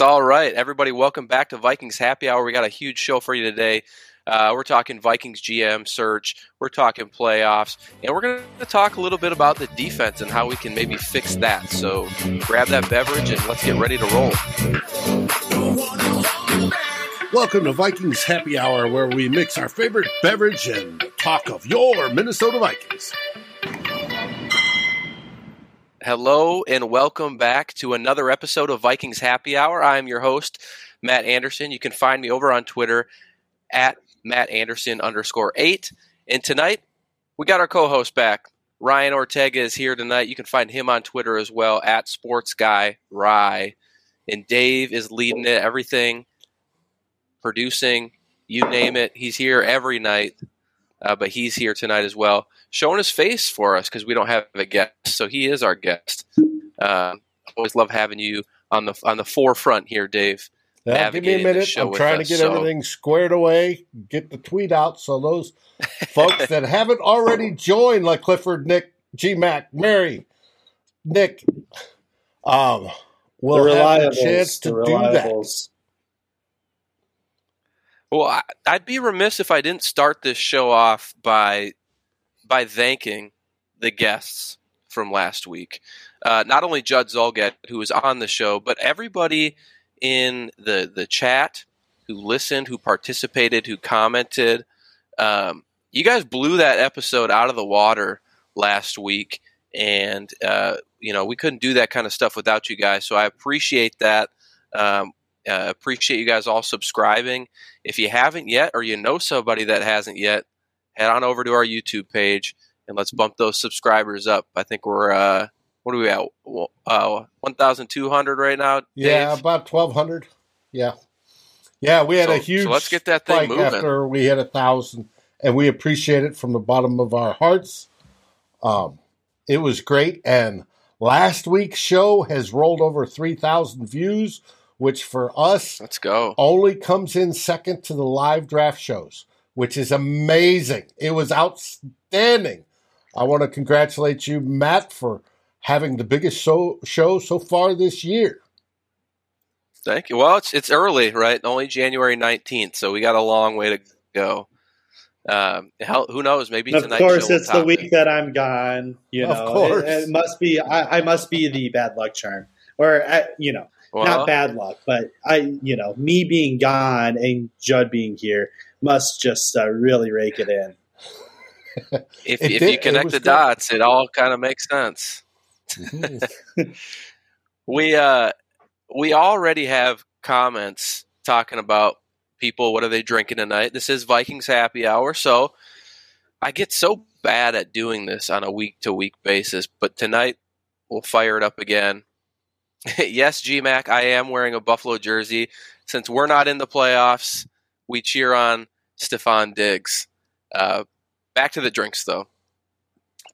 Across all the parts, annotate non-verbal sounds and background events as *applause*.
It's all right. Everybody, welcome back to Vikings Happy Hour. We got a huge show for you today. Uh, we're talking Vikings GM search. We're talking playoffs. And we're going to talk a little bit about the defense and how we can maybe fix that. So grab that beverage and let's get ready to roll. Welcome to Vikings Happy Hour, where we mix our favorite beverage and talk of your Minnesota Vikings. Hello and welcome back to another episode of Vikings Happy Hour. I'm your host, Matt Anderson. You can find me over on Twitter at Matt Anderson underscore eight. And tonight, we got our co host back. Ryan Ortega is here tonight. You can find him on Twitter as well at Sports Guy Rye. And Dave is leading it, everything, producing, you name it. He's here every night, uh, but he's here tonight as well showing his face for us because we don't have a guest. So he is our guest. Uh, always love having you on the on the forefront here, Dave. Yeah, give me a minute. I'm trying to get so. everything squared away, get the tweet out, so those *laughs* folks that haven't already joined, like Clifford, Nick, G Mac, Mary, Nick, um, will have a chance to do that. Well, I'd be remiss if I didn't start this show off by by thanking the guests from last week. Uh, not only Judd Zulgad, who was on the show, but everybody in the the chat who listened, who participated, who commented. Um, you guys blew that episode out of the water last week, and uh, you know we couldn't do that kind of stuff without you guys. So I appreciate that. Um, uh, appreciate you guys all subscribing. If you haven't yet, or you know somebody that hasn't yet, head on over to our YouTube page and let's bump those subscribers up. I think we're uh, what are we at? Uh, one thousand two hundred right now. Dave? Yeah, about twelve hundred. Yeah, yeah. We had so, a huge. So let's get that thing moving. After we hit a thousand, and we appreciate it from the bottom of our hearts. Um, it was great, and last week's show has rolled over three thousand views, which for us, let's go, only comes in second to the live draft shows which is amazing. It was outstanding. I want to congratulate you, Matt, for having the biggest show, show so far this year. Thank you. Well, it's it's early, right? Only January nineteenth, so we got a long way to go. Um, hell, who knows? Maybe of course it's the week that I'm gone. You know, of course. It, it must be. I, I, must be the bad luck charm, or uh, you know, well, not bad luck, but I, you know, me being gone and Judd being here must just uh, really rake it in. if, it if did, you connect the dots, it all kind of makes sense. Mm-hmm. *laughs* we uh, we already have comments talking about people. What are they drinking tonight? This is Vikings happy hour, so I get so bad at doing this on a week to week basis, but tonight we'll fire it up again. *laughs* yes, GMAC, I am wearing a Buffalo jersey. Since we're not in the playoffs, we cheer on Stefon Diggs. Uh, back to the drinks, though.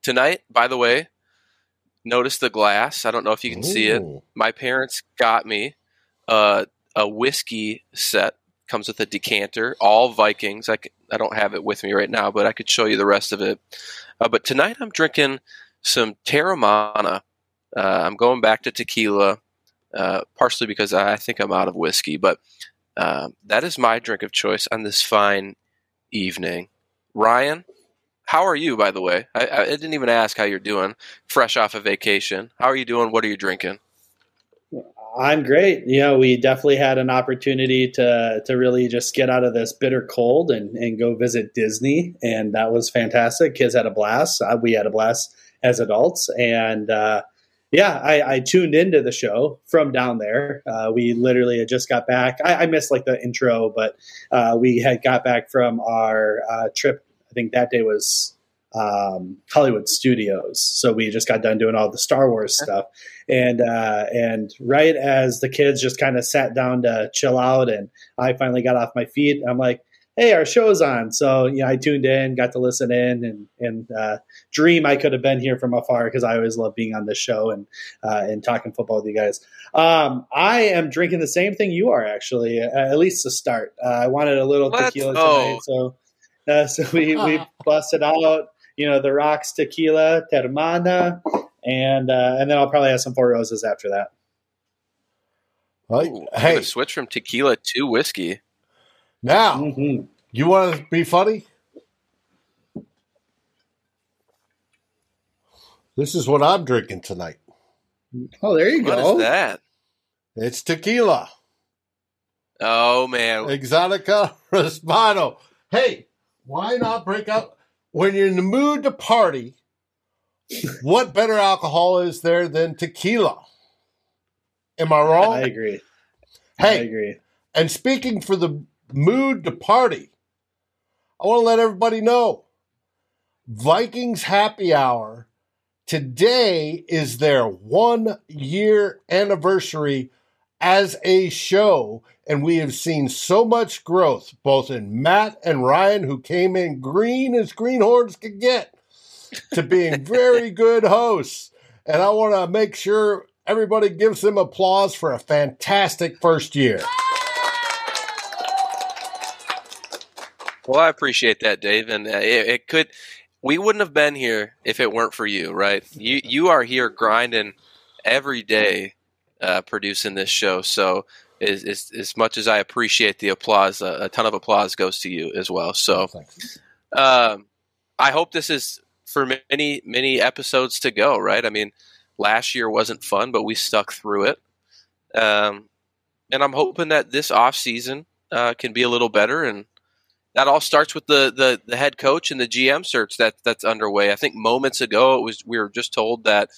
Tonight, by the way, notice the glass. I don't know if you can Ooh. see it. My parents got me uh, a whiskey set. Comes with a decanter, all Vikings. I, I don't have it with me right now, but I could show you the rest of it. Uh, but tonight I'm drinking some Teremana. Uh, I'm going back to tequila, uh, partially because I think I'm out of whiskey, but uh, that is my drink of choice on this fine evening. Ryan, how are you, by the way? I, I, didn't even ask how you're doing, fresh off a of vacation. How are you doing? What are you drinking? I'm great. You know, we definitely had an opportunity to to really just get out of this bitter cold and, and go visit Disney, and that was fantastic. Kids had a blast. Uh, we had a blast as adults, and uh, yeah, I, I, tuned into the show from down there. Uh, we literally had just got back. I, I missed like the intro, but uh, we had got back from our uh, trip. I think that day was um, Hollywood Studios. So we just got done doing all the Star Wars stuff, and uh, and right as the kids just kind of sat down to chill out, and I finally got off my feet, I'm like, hey, our show's on. So you know, I tuned in, got to listen in, and and uh, dream I could have been here from afar because I always love being on this show and uh, and talking football with you guys. Um, I am drinking the same thing you are actually, uh, at least to start. Uh, I wanted a little Let's tequila go. tonight, so uh, so we we *laughs* busted out. You know the rocks tequila, Teremana, and uh, and then I'll probably have some Four Roses after that. Like, Ooh, hey, switch from tequila to whiskey. Now, mm-hmm. you want to be funny? This is what I'm drinking tonight. Oh, there you what go. What is that? It's tequila. Oh man, Exotica *laughs* Respano. Hey, why not break out when you're in the mood to party? what better alcohol is there than tequila? Am I wrong? I agree. Hey, I agree. And speaking for the mood to party, I want to let everybody know Vikings Happy Hour today is their one year anniversary as a show. And we have seen so much growth, both in Matt and Ryan, who came in green as greenhorns could get, to being *laughs* very good hosts. And I want to make sure everybody gives them applause for a fantastic first year. Well, I appreciate that, Dave. And uh, it, it could, we wouldn't have been here if it weren't for you, right? You *laughs* you are here grinding every day uh, producing this show. So as, much as I appreciate the applause, uh, a ton of applause goes to you as well. So um, I hope this is for many, many episodes to go, right? I mean, last year wasn't fun, but we stuck through it. Um, and I'm hoping that this off season uh, can be a little better. And that all starts with the, the, the head coach and the GM search that that's underway. I think moments ago it was we were just told that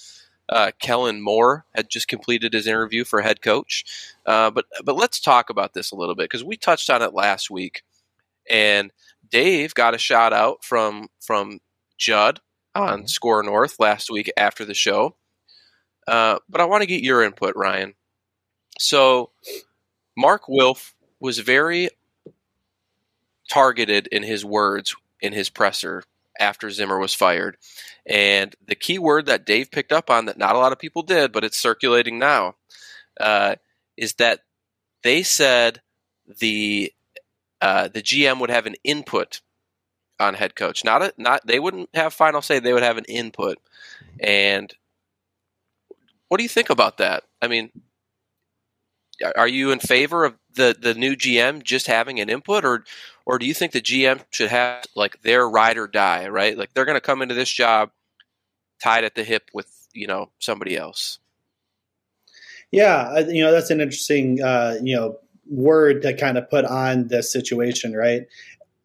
uh, Kellen Moore had just completed his interview for head coach. Uh, but but let's talk about this a little bit because we touched on it last week, and Dave got a shout out from from Judd on mm-hmm. SKOR North last week after the show. Uh, but I want to get your input, Ryan. So Mark Wilf was very targeted in his words in his presser after Zimmer was fired. And the key word that Dave picked up on that not a lot of people did, but it's circulating now, uh, is that they said the uh, the GM would have an input on head coach. Not a, not they wouldn't have final say. They would have an input. And what do you think about that? I mean, are you in favor of the the new GM just having an input, or or do you think the GM should have like their ride or die, right? Like they're going to come into this job tied at the hip with you know somebody else. Yeah, you know that's an interesting uh, you know word to kind of put on this situation, right?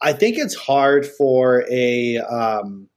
I think it's hard for a um,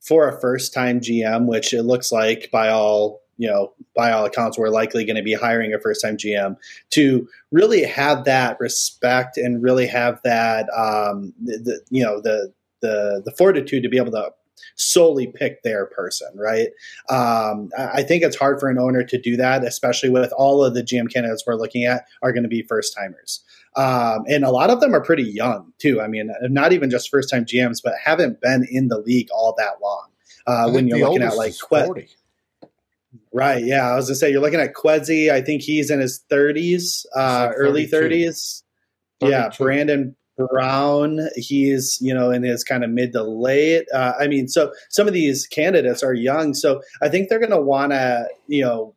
for a first time GM, which it looks like by all you know, by all accounts, we're likely going to be hiring a first time GM to really have that respect and really have that, um, the, you know, the, the, the fortitude to be able to solely pick their person, right? Um, I think it's hard for an owner to do that, especially with all of the GM candidates we're looking at are going to be first timers. Um, and a lot of them are pretty young too. I mean, not even just first time GMs, but haven't been in the league all that long. Uh, when you're looking at like que- Right. Yeah. I was gonna say you're looking at Kwesi. I think he's in his 30s, uh, early 30s. Yeah. Brandon Brown. He's you know in his kind of mid to late. Uh, I mean, so some of these candidates are young, so I think they're going to want to you know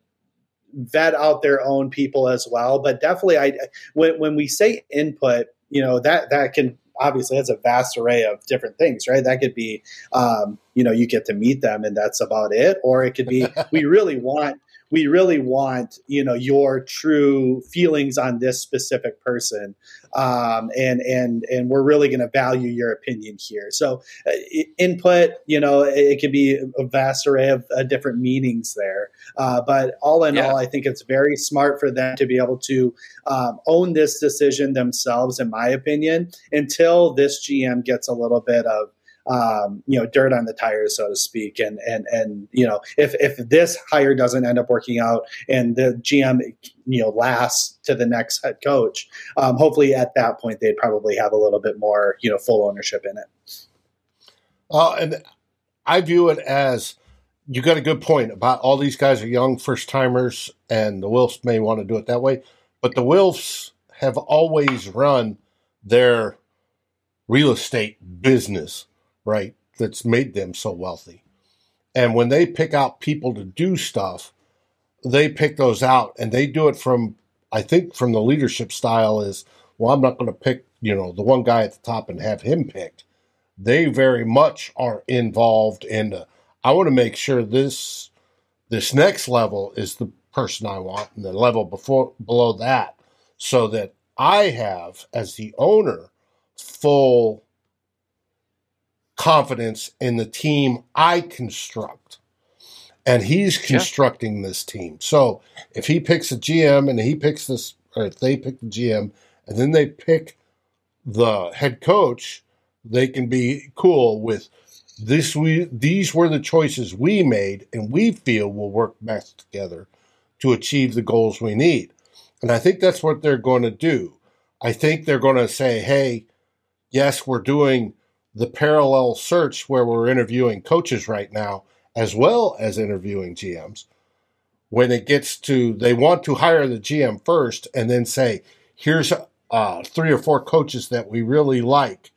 vet out their own people as well. But definitely, I when when we say input, you know that that can obviously has a vast array of different things, right? That could be, um, you know, you get to meet them and that's about it, or it could be *laughs* we really want we really want you know your true feelings on this specific person. Um, and and and we're really going to value your opinion here. So uh, input you know it, it could be a vast array of uh, different meanings there. Uh, but all in yeah. all i think it's very smart for them to be able to um, own this decision themselves in my opinion until this gm gets a little bit of um, you know dirt on the tires, so to speak. And and and you know if if this hire doesn't end up working out and the GM you know lasts to the next head coach, um, hopefully at that point they'd probably have a little bit more you know full ownership in it. Uh, and I view it as you got a good point about all these guys are young first timers, and the Wilfs may want to do it that way, but the Wilfs have always run their real estate business right? That's made them so wealthy. And when they pick out people to do stuff, they pick those out and they do it from I think from the leadership style is, well, I'm not going to pick, you know, the one guy at the top and have him picked. They very much are involved in. The, I want to make sure this this next level is the person I want, and the level before below that, so that I have as the owner full confidence in the team I construct. And he's constructing yeah. this team. So if he picks a GM and he picks this, or if they pick the GM and then they pick the head coach, they can be cool with this. We these were the choices we made, and we feel will work best together to achieve the goals we need. And I think that's what they're going to do. I think they're going to say, "Hey, yes, we're doing the parallel search where we're interviewing coaches right now, as well as interviewing GMs. When it gets to, they want to hire the GM first and then say, here's uh, three or four coaches that we really like.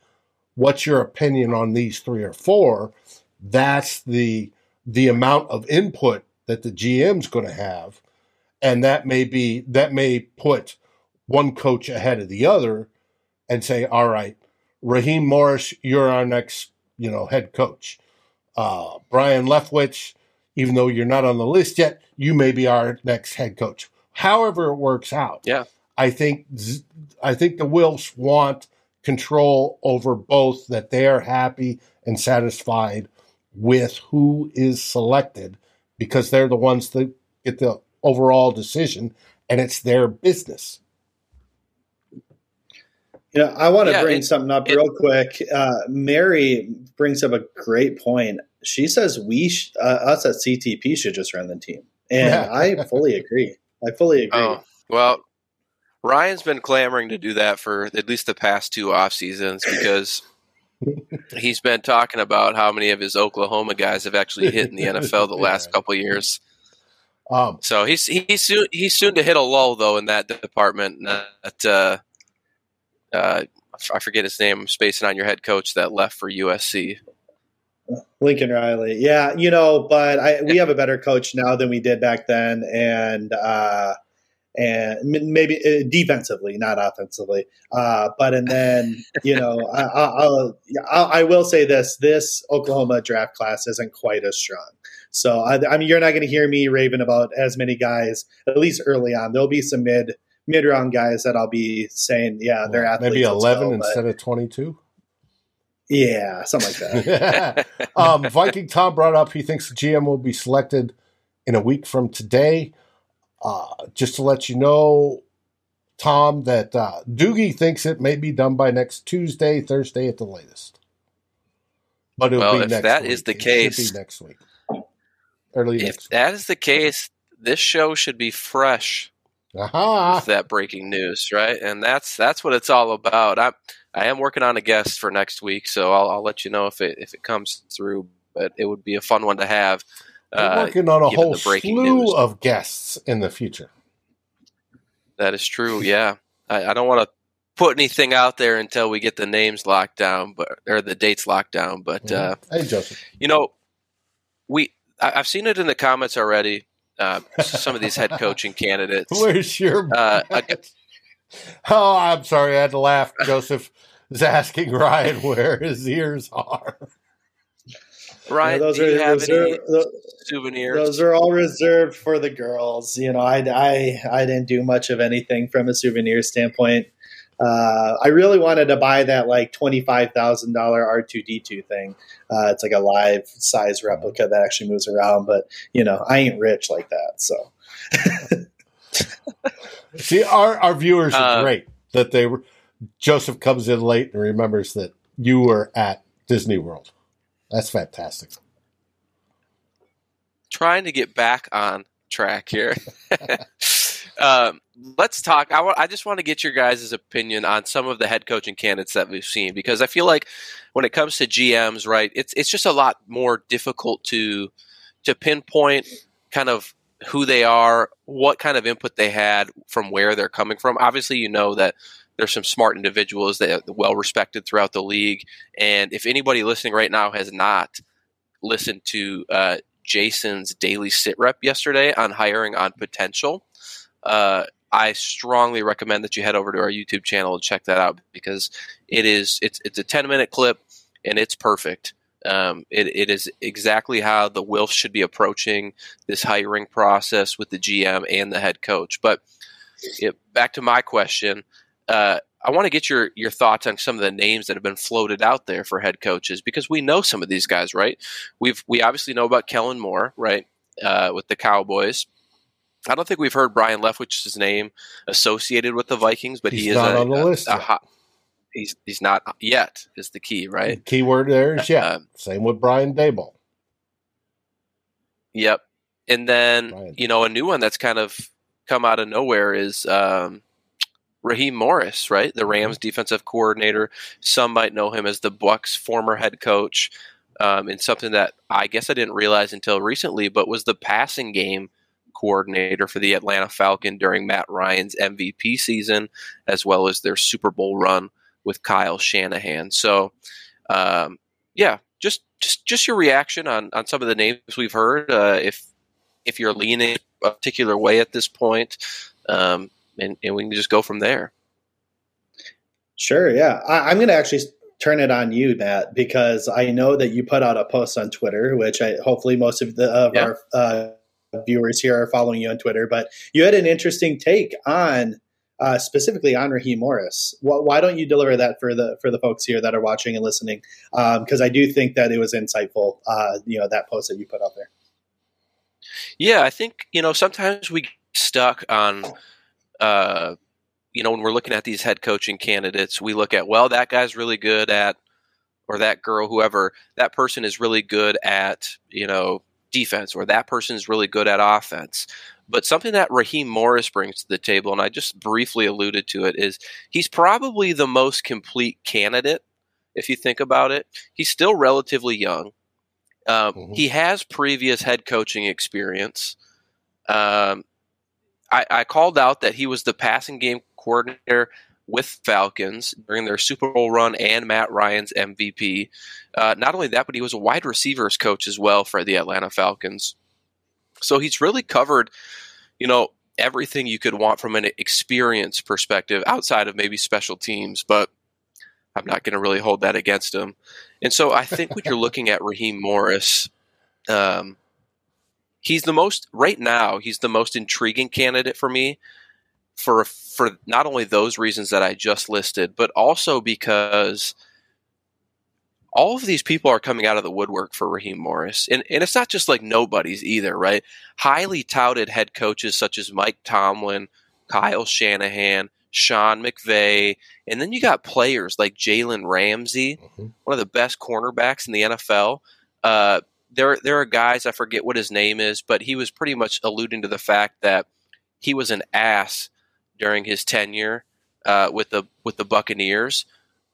What's your opinion on these three or four? That's the the amount of input that the GM's going to have, and that may be that may put one coach ahead of the other, and say, all right, Raheem Morris, you're our next, you know, head coach. Uh, Byron Leftwich, even though you're not on the list yet, you may be our next head coach. However, it works out. Yeah, I think I think the Wilfs want control over both. That they are happy and satisfied with who is selected because they're the ones that get the overall decision, and it's their business. You know, I want to yeah, bring it, something up it, real quick. Uh, Mary brings up a great point. She says we, sh- uh, us at CTP, should just run the team, and yeah. I fully agree. I fully agree. Oh, well, Ryan's been clamoring to do that for at least the past two off seasons because *laughs* he's been talking about how many of his Oklahoma guys have actually hit in the *laughs* NFL the last yeah. couple years. Um, so he's he's soon he's soon to hit a lull though in that department. That uh, uh, I forget his name. I'm spacing on your head coach that left for USC. Lincoln Riley, yeah, you know, but I, we have a better coach now than we did back then, and uh, and maybe uh, defensively, not offensively. Uh, but and then you know, I, I'll, I'll, I will say this: this Oklahoma draft class isn't quite as strong. So I, I mean, you're not going to hear me raving about as many guys, at least early on. There'll be some mid mid round guys that I'll be saying, yeah, they're athletes. Maybe eleven well, instead of twenty two. Yeah, something like that. *laughs* um, Viking Tom brought up he thinks the GM will be selected in a week from today. Uh, just to let you know, Tom, that uh, Doogie thinks it may be done by next Tuesday, Thursday at the latest. But it'll well, be if next that week. is the it case, next week, early. If next that week. is the case, this show should be fresh uh-huh. with that breaking news, right? And that's that's what it's all about. I I am working on a guest for next week, so I'll, I'll let you know if it if it comes through. But it would be a fun one to have. Uh, working on a whole slew news. of guests in the future. That is true. Yeah, I, I don't want to put anything out there until we get the names locked down, but or the dates locked down. But mm-hmm. uh, hey, Joseph, you know, we I, I've seen it in the comments already uh, some of these head coaching candidates. *laughs* Where's your uh, Oh, I'm sorry, I had to laugh. Joseph is asking Ryan where his ears are. Ryan, yeah, those do are, you have those any are, those, souvenirs? Those are all reserved for the girls. You know, I, I, I didn't do much of anything from a souvenir standpoint. Uh, I really wanted to buy that like twenty five thousand dollar R two D two thing. Uh, it's like a live size replica that actually moves around, but you know I ain't rich like that. So, *laughs* see, our our viewers are uh, great that they were. Joseph comes in late and remembers that you were at Disney World. That's fantastic. Trying to get back on track here. *laughs* um, let's talk. I, w- I just want to get your guys' opinion on some of the head coaching candidates that we've seen because I feel like when it comes to GMs, right, it's it's just a lot more difficult to to pinpoint kind of who they are, what kind of input they had from where they're coming from. Obviously, you know that there's some smart individuals that are well respected throughout the league, and if anybody listening right now has not listened to uh, Jason's daily sit rep yesterday on hiring on potential. Uh, I strongly recommend that you head over to our YouTube channel and check that out because it is it's it's a 10 minute clip and it's perfect. Um, it, it is exactly how the Wilf should be approaching this hiring process with the GM and the head coach. But it, back to my question, uh, I want to get your your thoughts on some of the names that have been floated out there for head coaches because we know some of these guys, right? We've we obviously know about Kellen Moore, right, uh, with the Cowboys. I don't think we've heard Byron Leftwich's name associated with the Vikings, but he's he is not a, on the list. A, a hot, he's he's not yet. Is the key, right? The key word there is yeah. Uh, Same with Brian Daboll. Yep, and then Brian. you know a new one that's kind of come out of nowhere is um, Raheem Morris, right? The mm-hmm. Rams defensive coordinator. Some might know him as the Bucks' former head coach, um, and something that I guess I didn't realize until recently, but was the passing game coordinator for the Atlanta Falcon during Matt Ryan's MVP season, as well as their Super Bowl run with Kyle Shanahan. So, um, yeah, just just just your reaction on on some of the names we've heard. Uh, if if you're leaning a particular way at this point, um, and, and we can just go from there. Sure. Yeah, I, I'm going to actually turn it on you, Matt, because I know that you put out a post on Twitter, which I hopefully most of the of yeah. our uh, viewers here are following you on Twitter. But you had an interesting take on uh, specifically on Raheem Morris. Why don't you deliver that for the for the folks here that are watching and listening? Because um, I do think that it was insightful. Uh, you know that post that you put out there. Yeah, I think you know sometimes we get stuck on. Uh, you know, when we're looking at these head coaching candidates, we look at, well, that guy's really good at, or that girl, whoever, that person is really good at, you know, defense, or that person is really good at offense. But something that Raheem Morris brings to the table, and I just briefly alluded to it, is he's probably the most complete candidate if you think about it. He's still relatively young. Um, mm-hmm. He has previous head coaching experience. Um, I, I, called out that he was the passing game coordinator with Falcons during their Super Bowl run and Matt Ryan's MVP. Uh, not only that, but he was a wide receivers coach as well for the Atlanta Falcons. So he's really covered, you know, everything you could want from an experience perspective outside of maybe special teams, but I'm not going to really hold that against him. And so I think when you're *laughs* looking at Raheem Morris, um, he's the most right now. He's the most intriguing candidate for me for for not only those reasons that I just listed, but also because all of these people are coming out of the woodwork for Raheem Morris. And, and it's not just like nobodies either, right? Highly touted head coaches such as Mike Tomlin, Kyle Shanahan, Sean McVay, and then you got players like Jalen Ramsey, mm-hmm. one of the best cornerbacks in the NFL. Uh, there, there are guys I forget what his name is, but he was pretty much alluding to the fact that he was an ass during his tenure uh, with the with the Buccaneers.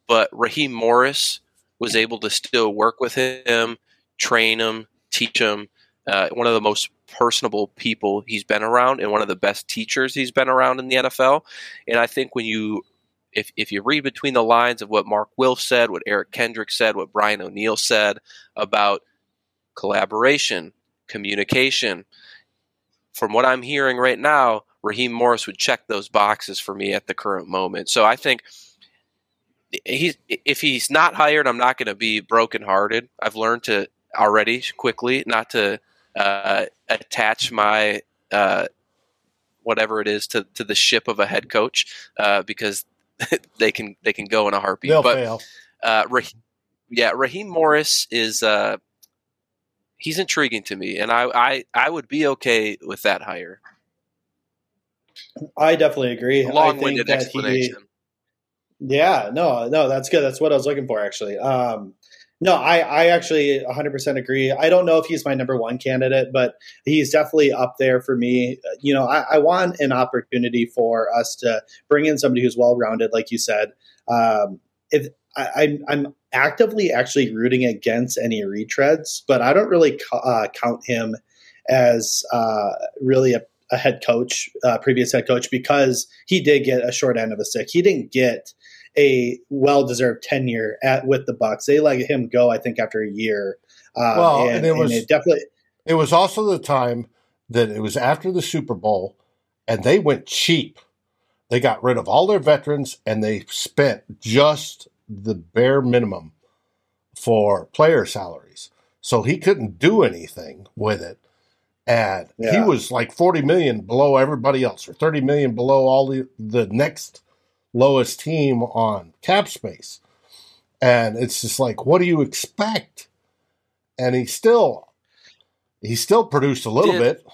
But Raheem Morris was able to still work with him, train him, teach him. Uh, one of the most personable people he's been around, and one of the best teachers he's been around in the NFL. And I think when you if, if you read between the lines of what Mark Wilf said, what Eric Kendrick said, what Brian O'Neill said about collaboration, communication, from what I'm hearing right now, Raheem Morris would check those boxes for me at the current moment. So I think he's if he's not hired, I'm not going to be brokenhearted. I've learned to already quickly not to uh, attach my uh, whatever it is to, to the ship of a head coach uh, because *laughs* they can they can go in a heartbeat. They'll but fail. Uh, yeah, Raheem Morris is uh, he's intriguing to me, and I, I I would be okay with that hire. I definitely agree. Long-winded explanation. He, yeah, no, no, that's good. That's what I was looking for, actually. Um, no, I, I actually 100% agree. I don't know if he's my number one candidate, but he's definitely up there for me. You know, I, I want an opportunity for us to bring in somebody who's well rounded, like you said. Um, if I, I'm actively actually rooting against any retreads, but I don't really uh, count him as uh, really a, a, head coach, uh, previous head coach, because he did get a short end of the stick. He didn't get a well-deserved tenure at with the Bucks. They let him go, I think, after a year. Uh, well, and, and, it was and it definitely. It was also the time that it was after the Super Bowl, and they went cheap They got rid of all their veterans and they spent just the bare minimum for player salaries. So he couldn't do anything with it. And yeah. he was like 40 million below everybody else or 30 million below all the, the next lowest team on cap space. And it's just like, what do you expect? And he still, he still produced a little Did, bit.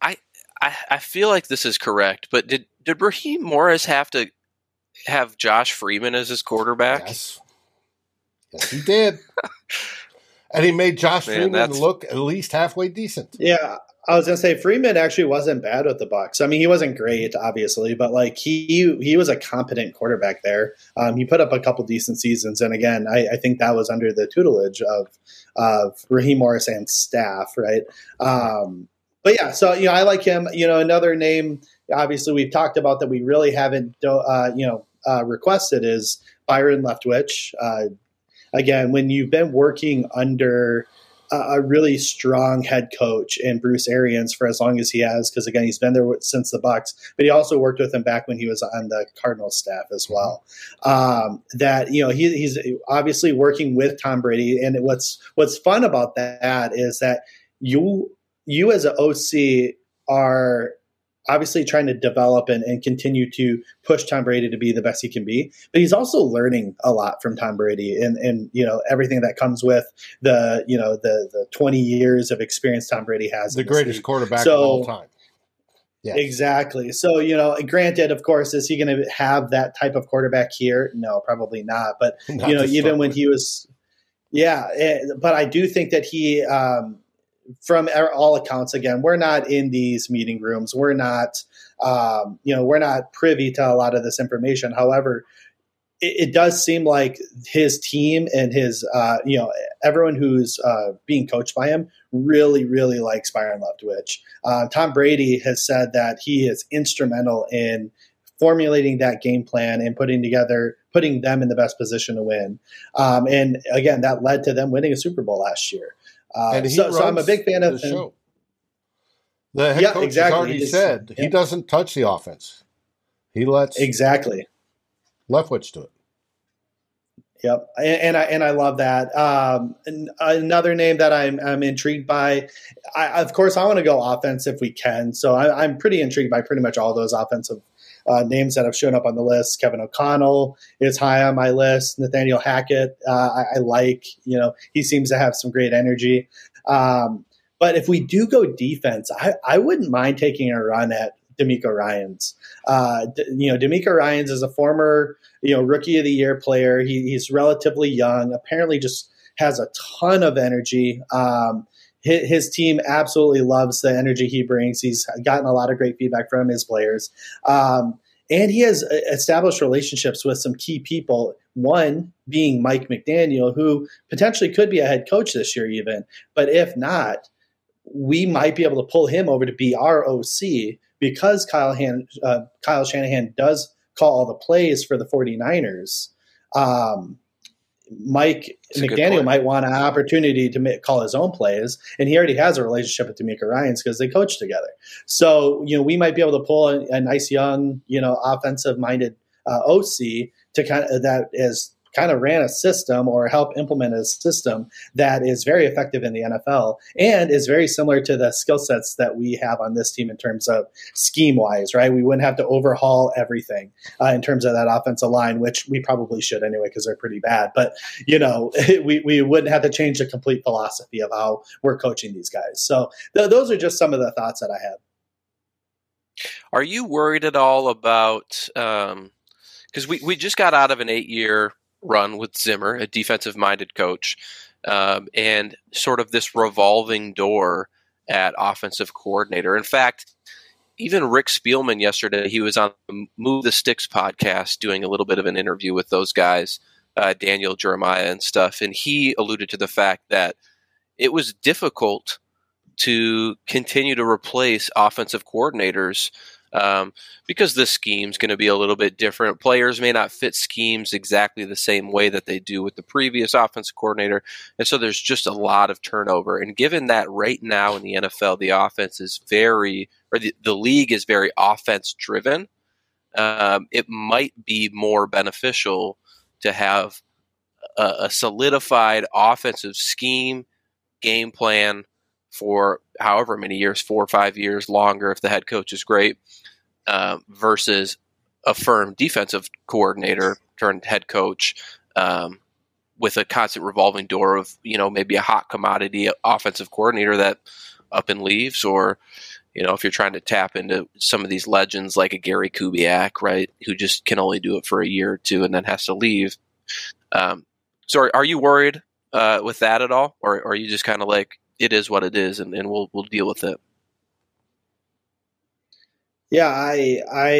I, I, I feel like this is correct, but did did Raheem Morris have to have Josh Freeman as his quarterback? Yes, yes, he did. *laughs* and he made Josh Man, Freeman look at least halfway decent. Yeah, I was gonna say Freeman actually wasn't bad with the Bucks. I mean, he wasn't great, obviously, but like he he was a competent quarterback there. Um, he put up a couple decent seasons, and again, I, I, think that was under the tutelage of of Raheem Morris and staff, right? Um, but yeah, so you know, I like him. You know, another name, obviously, we've talked about that we really haven't, uh, you know, uh, requested is Byron Leftwich. Uh, again, when you've been working under a really strong head coach in Bruce Arians for as long as he has, because again, he's been there since the Bucks, but he also worked with him back when he was on the Cardinals staff as well. Um, that you know, he, he's obviously working with Tom Brady, and what's what's fun about that is that you you as an OC are obviously trying to develop and, and, continue to push Tom Brady to be the best he can be. But he's also learning a lot from Tom Brady and, and you know everything that comes with the you know the the 20 years of experience Tom Brady has. The greatest quarterback so, of all time. Yes. Exactly. So, you know, granted, of course, is he going to have that type of quarterback here? No, probably not. But, *laughs* not you know, even when with. he was, yeah, it, eh, but I do think that he, um, from all accounts, again, we're not in these meeting rooms. We're not, um, you know, we're not privy to a lot of this information. However, it, it does seem like his team and his, uh, you know, everyone who's uh, being coached by him really, really likes Byron Leftwich. Uh, Tom Brady has said that he is instrumental in formulating that game plan and putting together, putting them in the best position to win. Um, and again, that led to them winning a Super Bowl last year. Uh, so, so, I'm a big fan of the him. Show. The head yeah, coach exactly. has already said yeah. he doesn't touch the offense. He lets exactly Leftwich do it. Yep, and, and, I and I love that. Um, another name that I'm I'm intrigued by. I, of course, I want to go offense if we can. So I, am pretty intrigued by pretty much all those offensive uh, names that have shown up on the list. Kevin O'Connell is high on my list. Nathaniel Hackett, uh, I, I, like. You know, he seems to have some great energy. Um, but if we do go defense, I, I wouldn't mind taking a run at DeMeco Ryans. Uh, you know, DeMeco Ryans is a former, you know, rookie of the year player. He, he's relatively young. Apparently, just has a ton of energy. Um, his, team absolutely loves the energy he brings. He's gotten a lot of great feedback from his players. Um, and he has uh, established relationships with some key people. One being Mike McDaniel, who potentially could be a head coach this year, even. But if not, we might be able to pull him over to be our OC because Kyle, Han, uh, Kyle Shanahan does call all the plays for the 49ers. Um, Mike McDaniel might want an opportunity to make, call his own plays, and he already has a relationship with DeMeco Ryans because they coach together. So you know we might be able to pull a, a nice young you know offensive minded uh, OC to kind of that is kind of ran a system or help implement a system that is very effective in the NFL and is very similar to the skill sets that we have on this team in terms of scheme wise, right? We wouldn't have to overhaul everything uh, in terms of that offensive line, which we probably should anyway because they're pretty bad. But, you know, *laughs* we, we wouldn't have to change the complete philosophy of how we're coaching these guys. So th- those are just some of the thoughts that I have. Are you worried at all about because um, we, we just got out of an eight year run with Zimmer, a defensive minded coach, um, and sort of this revolving door at offensive coordinator. In fact, even Rick Spielman yesterday, he was on Move the Sticks podcast doing a little bit of an interview with those guys, uh, Daniel Jeremiah and stuff, and he alluded to the fact that it was difficult to continue to replace offensive coordinators um, because the scheme's going to be a little bit different. Players may not fit schemes exactly the same way that they do with the previous offensive coordinator, and so there's just a lot of turnover. And given that right now in the NFL, the offense is very, or the, the league is very offense driven, um, it might be more beneficial to have a, a solidified offensive scheme, game plan for however many years, four or five years longer, if the head coach is great, uh, versus a firm defensive coordinator turned head coach um, with a constant revolving door of you know maybe a hot commodity offensive coordinator that up and leaves or you know if you're trying to tap into some of these legends like a Gary Kubiak right who just can only do it for a year or two and then has to leave. Um, so are, are you worried uh, with that at all? Or, or are you just kind of like it is what it is and, and we'll we'll deal with it yeah, I, I,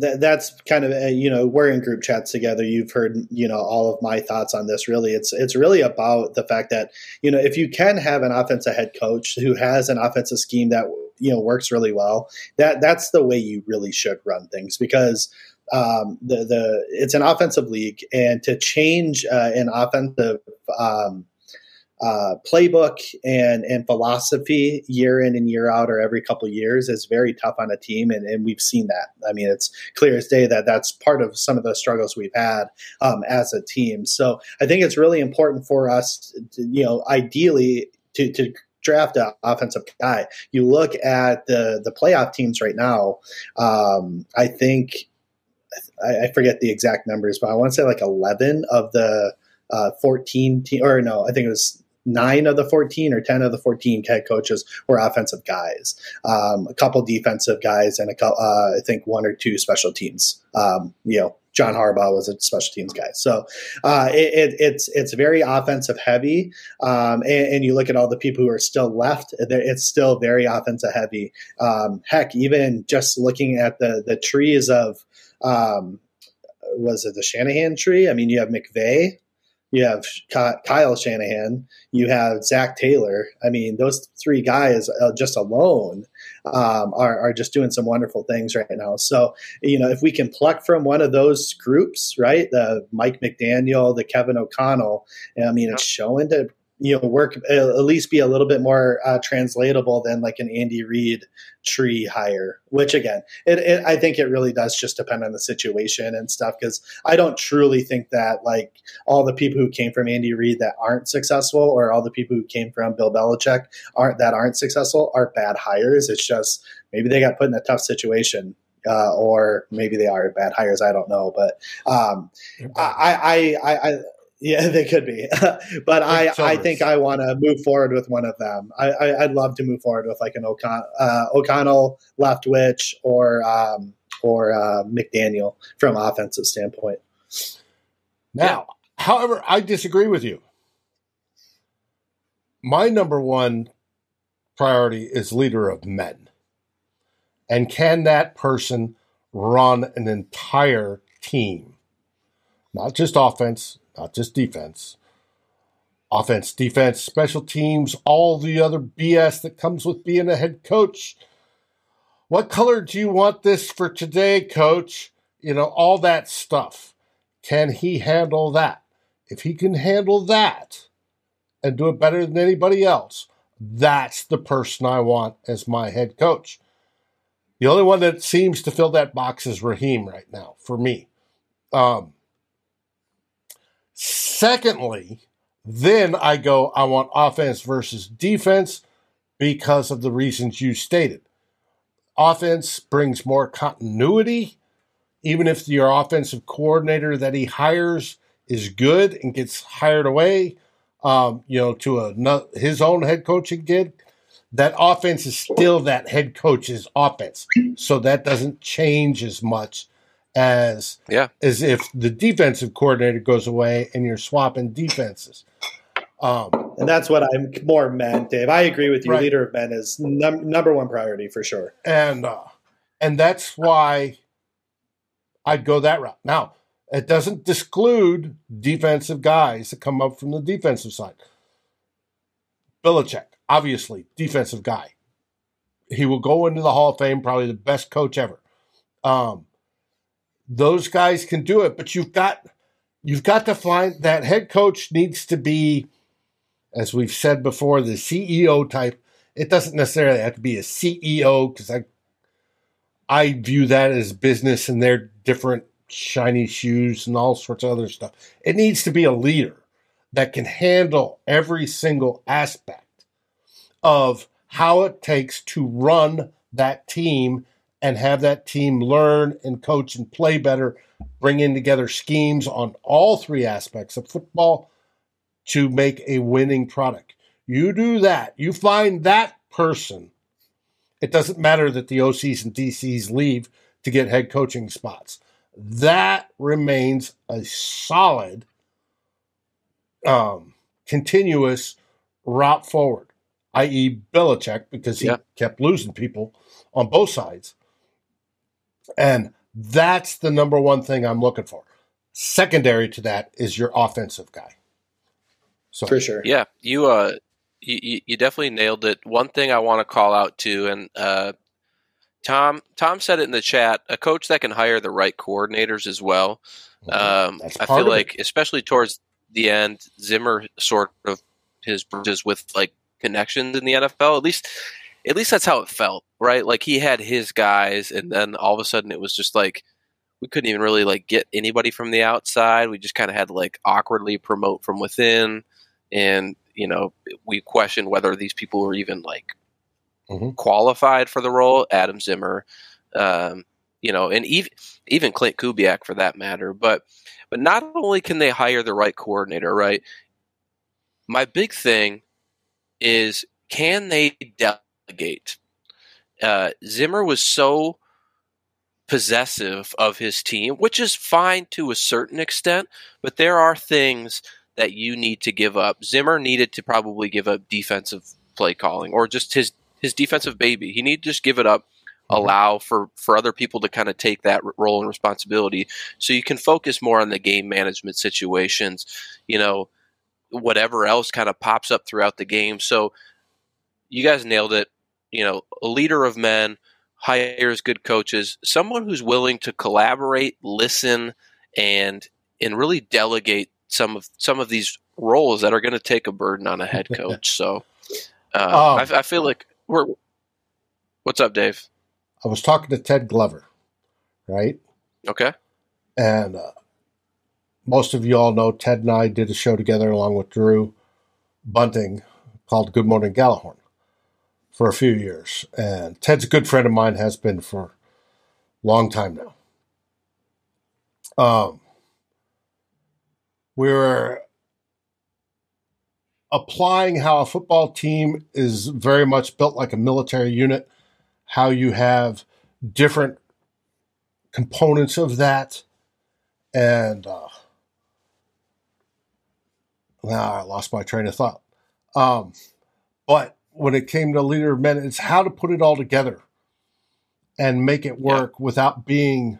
th- that's kind of, uh, you know, we're in group chats together. You've heard, you know, all of my thoughts on this. Really, it's, it's really about the fact that, you know, if you can have an offensive head coach who has an offensive scheme that, you know, works really well, that, that's the way you really should run things because, um, the, the, it's an offensive league and to change uh, an offensive, um, uh, playbook and and philosophy year in and year out or every couple years is very tough on a team and, and we've seen that. I mean it's clear as day that that's part of some of the struggles we've had um, as a team. So i think it's really important for us to, you know ideally to, to draft an offensive guy. You look at the the playoff teams right now um, i think I, I forget the exact numbers but i want to say like 11 of the uh, 14 team, or no, I think it was nine of the 14 or 10 of the 14 head coaches were offensive guys, um, a couple defensive guys, and a uh, I think one or two special teams. Um, you know, John Harbaugh was a special teams guy, so uh, it, it, it's it's very offensive heavy. Um, and, and, you look at all the people who are still left; it's still very offensive heavy. Um, heck, even just looking at the the trees of um, was it the Shanahan tree? I mean, you have McVay, you have Kyle Shanahan, you have Zac Taylor. I mean, those three guys uh, just alone um, are, are, just doing some wonderful things right now. So, you know, if we can pluck from one of those groups, right, the Mike McDaniel, the Kevin O'Connell, I mean, it's showing to you know work at least be a little bit more uh, translatable than like an Andy Reid tree hire. Which again, it, it, I think it really does just depend on the situation and stuff. Because I don't truly think that like all the people who came from Andy Reid that aren't successful, or all the people who came from Bill Belichick aren't that aren't successful, are bad hires. It's just maybe they got put in a tough situation uh, or maybe they are bad hires. I don't know, but um, I, I, I, yeah, *laughs* they could be, *laughs* but I, I think I want to move forward with one of them. I, I, would love to move forward with like an O'Con- uh, O'Connell, Leftwich, or um, or uh, McDaniel from offensive standpoint. Now, yeah. however, I disagree with you. My number one priority is leader of men, and can that person run an entire team, not just offense, not just defense. Offense, defense, special teams, all the other BS that comes with being a head coach. What color do you want this for today, coach? You know, all that stuff. Can he handle that? If he can handle that and do it better than anybody else, that's the person I want as my head coach. The only one that seems to fill that box is Raheem right now for me. Um, Secondly, then I go, I want offense versus defense because of the reasons you stated. Offense brings more continuity, even if your offensive coordinator that he hires is good and gets hired away, um, you know, to a his own head coaching gig. That offense is still that head coach's offense, so that doesn't change as much as yeah as if the defensive coordinator goes away and you're swapping defenses. Um, and that's what I'm more meant, Dave. I agree with you. Right. Leader of men is num- number one priority for sure, and uh, and that's why I'd go that route. Now, it doesn't disclude defensive guys that come up from the defensive side. Belichick, obviously, defensive guy. He will go into the Hall of Fame, probably the best coach ever. Um, those guys can do it, but you've got you've got to find that head coach needs to be, as we've said before, the CEO type. It doesn't necessarily have to be a CEO because I I view that as business and they're different shiny shoes and all sorts of other stuff. It needs to be a leader that can handle every single aspect of how it takes to run that team and have that team learn and coach and play better, bringing together schemes on all three aspects of football to make a winning product. You do that, you find that person. It doesn't matter that the OCs and DCs leave to get head coaching spots. That remains a solid, um, continuous route forward, i.e., Belichick, because he yeah. kept losing people on both sides. And that's the number one thing I'm looking for. Secondary to that is your offensive guy. So for sure, yeah, you uh, you you definitely nailed it. One thing I want to call out too, and uh, Tom Tom said it in the chat. A coach that can hire the right coordinators as well. Mm-hmm. Um, I feel like, it. especially towards the end, Zimmer sort of his bridges with like connections in the NFL. At least at least that's how it felt, right? Like he had his guys, and then all of a sudden it was just like we couldn't even really like get anybody from the outside. We just kind of had to like awkwardly promote from within, and you know we questioned whether these people were even like mm-hmm. qualified for the role. Adam Zimmer, um, you know, and even even Clint Kubiak for that matter. But but not only can they hire the right coordinator, right? My big thing is can they delegate? Uh, Zimmer was so possessive of his team, which is fine to a certain extent, but there are things that you need to give up. Zimmer needed to probably give up defensive play calling or just his his defensive baby. He needed to just give it up, mm-hmm. allow for for other people to kind of take that role and responsibility so you can focus more on the game management situations, you know, whatever else kind of pops up throughout the game. So you guys nailed it. You know, a leader of men hires good coaches, someone who's willing to collaborate, listen, and and really delegate some of some of these roles that are going to take a burden on a head *laughs* coach. So uh, um, I, I, feel like we're. What's up, Dave? I was talking to Ted Glover, right? Okay. And uh, most of you all know Ted and I did a show together along with Drew Bunting called Good Morning Gjallarhorn for a few years. And Ted's a good friend of mine, has been for a long time now. Um, we were applying how a football team is very much built like a military unit, how you have different components of that. And uh, now I lost my train of thought. Um, but when it came to leader of men, it's how to put it all together and make it work yeah. without being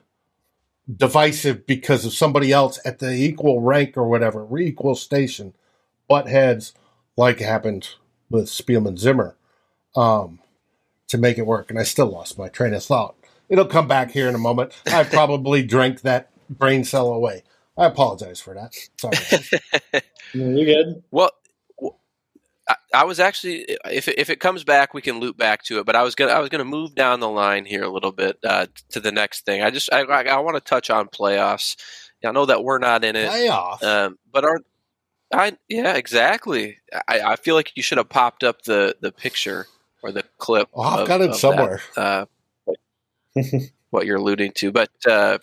divisive because of somebody else at the equal rank or whatever, equal station, butt heads, like happened with Spielman Zimmer, um, to make it work. And I still lost my train of thought. It'll come back here in a moment. I *laughs* probably drank that brain cell away. I apologize for that. Sorry. *laughs* You're good. Well, I, was actually if it, if it comes back, we can loop back to it. But I was gonna I was gonna move down the line here a little bit uh, to the next thing. I just I, I, I want to touch on playoffs. I know that we're not in it, Playoff. Um, but are I yeah exactly. I, I feel like you should have popped up the the picture or the clip. Oh, I've of, got it somewhere. That, uh, *laughs* what you're alluding to, but uh,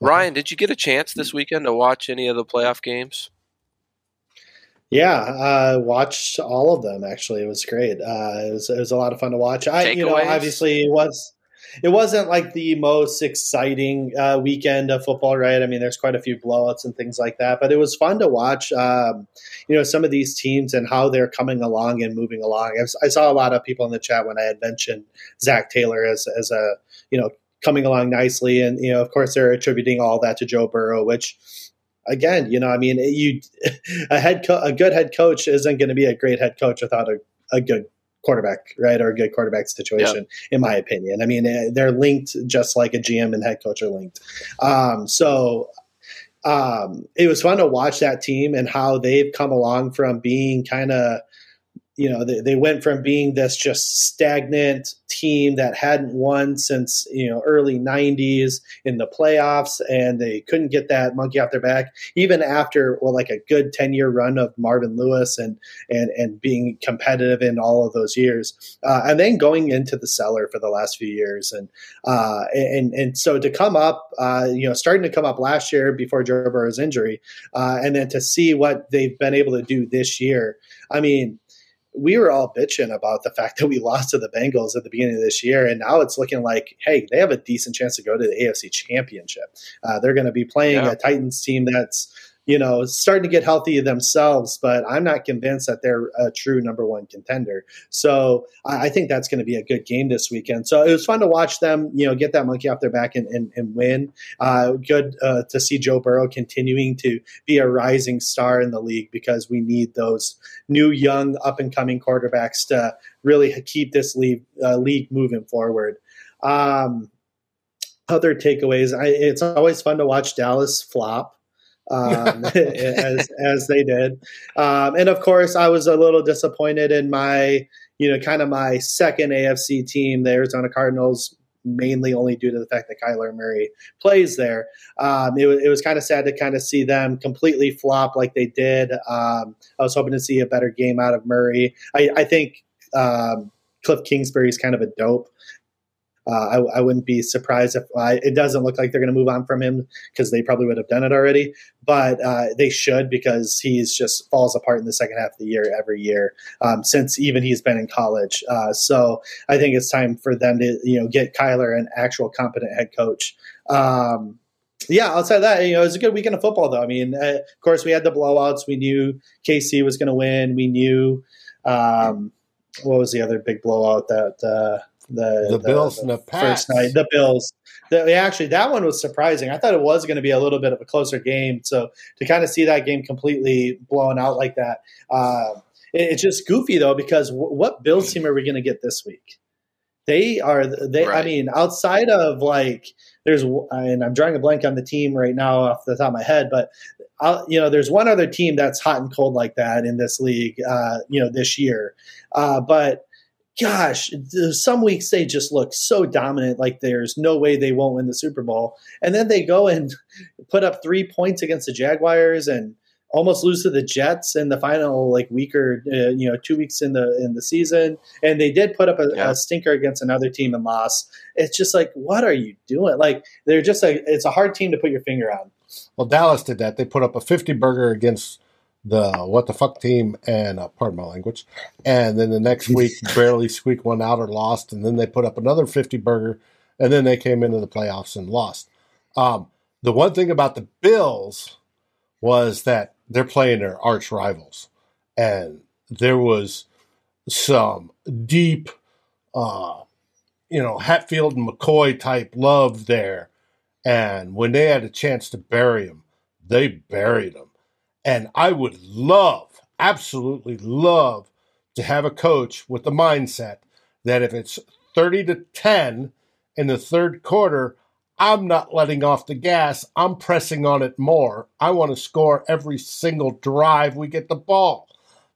Ryan, did you get a chance this weekend to watch any of the playoff games? Yeah, uh, watched all of them. Actually, it was great. Uh, it was it was a lot of fun to watch. I, you know, obviously it was it wasn't like the most exciting uh, weekend of football, right? I mean, there's quite a few blowouts and things like that, but it was fun to watch. Um, you know, some of these teams and how they're coming along and moving along. I, I saw a lot of people in the chat when I had mentioned Zac Taylor as as a you know coming along nicely, and you know, of course, they're attributing all that to Joe Burrow, which again, you know, I mean, you *laughs* a head co- a good head coach isn't going to be a great head coach without a, a good quarterback, right, or a good quarterback situation, in my opinion. I mean, eh, they're linked just like a GM and head coach are linked. Um, so um, it was fun to watch that team and how they've come along from being kind of you know they, they went from being this just stagnant team that hadn't won since you know early 90s in the playoffs and they couldn't get that monkey off their back even after well like a good 10 year run of marvin lewis and and and being competitive in all of those years uh, and then going into the cellar for the last few years. And uh, and and so to come up uh, you know starting to come up last year before joe burrow's injury uh, and then to see what they've been able to do this year i mean we were all bitching about the fact *laughs* that we lost to the Bengals at the beginning of this year, and now it's looking like, hey, they have a decent chance to go to the AFC Championship. Uh, they're going to be playing yeah. a Titans team that's you know, starting to get healthy themselves, but I'm not convinced that they're a true number one contender. So I, I think that's going to be a good game this weekend. So it was fun to watch them, you know, get that monkey off their back and, and, and win. Uh, good uh, to see Joe Burrow continuing to be a rising star in the league because we need those new, young, up and coming quarterbacks to really keep this league, uh, league moving forward. Um, other takeaways, I, it's always fun to watch Dallas flop um, *laughs* *laughs* as as they did. Um, and of course, I was a little disappointed in my you know kind of my second AFC team, the Arizona Cardinals. Mainly only due to the fact that Kyler Murray plays there. Um, it, it, was kind of sad to kind of see them completely flop like they did. Um, I was hoping to see a better game out of Murray. I, I think um, Cliff Kingsbury is kind of a dope. Uh, I, I, wouldn't be surprised if uh, it doesn't look like they're going to move on from him because they probably would have done it already. But uh, they should because he's just falls apart in the second half of the year every year um, since even he's been in college. Uh, so I think it's time for them to you know get Kyler an actual competent head coach. Um, yeah, outside of that, you know, it was a good weekend of football, though. I mean, uh, of course, we had the blowouts. We knew KC was going to win. We knew um, what was the other big blowout that uh, the, the, the Bills the and the first night. The Bills. The, actually, that one was surprising. I thought it was going to be a little bit of a closer game. So to kind of see that game completely blown out like that, uh, it, it's just goofy though because w- what Bills team are we going to get this week? They are they. Right. I mean, outside of like there's and I'm drawing a blank on the team right now off the top of my head, but I'll, uh, you know, there's one other team that's hot and cold like that in this league, uh, you know, this year. Uh, but gosh, some weeks they just look so dominant, like there's no way they won't win the Super Bowl. And then they go and put up three points against the Jaguars and almost lose to the Jets in the final like week or uh, you know two weeks in the in the season. And they did put up a, yeah. a, stinker against another team and lost. It's just like, what are you doing? Like they're just a it's a hard team to put your finger on. Well, Dallas did that. They put up a 50 burger against the what the fuck team and uh, pardon my language and then the next week *laughs* barely squeak one out or lost and then they put up another 50 burger and then they came into the playoffs and lost. Um, the one thing about the bills was that they're playing their arch rivals and there was some deep uh, you know hatfield and mccoy type love there and when they had a chance to bury him they buried him and I would love, absolutely love, to have a coach with the mindset that if it's 30 to 10 in the third quarter, I'm not letting off the gas. I'm pressing on it more. I want to score every single drive we get the ball.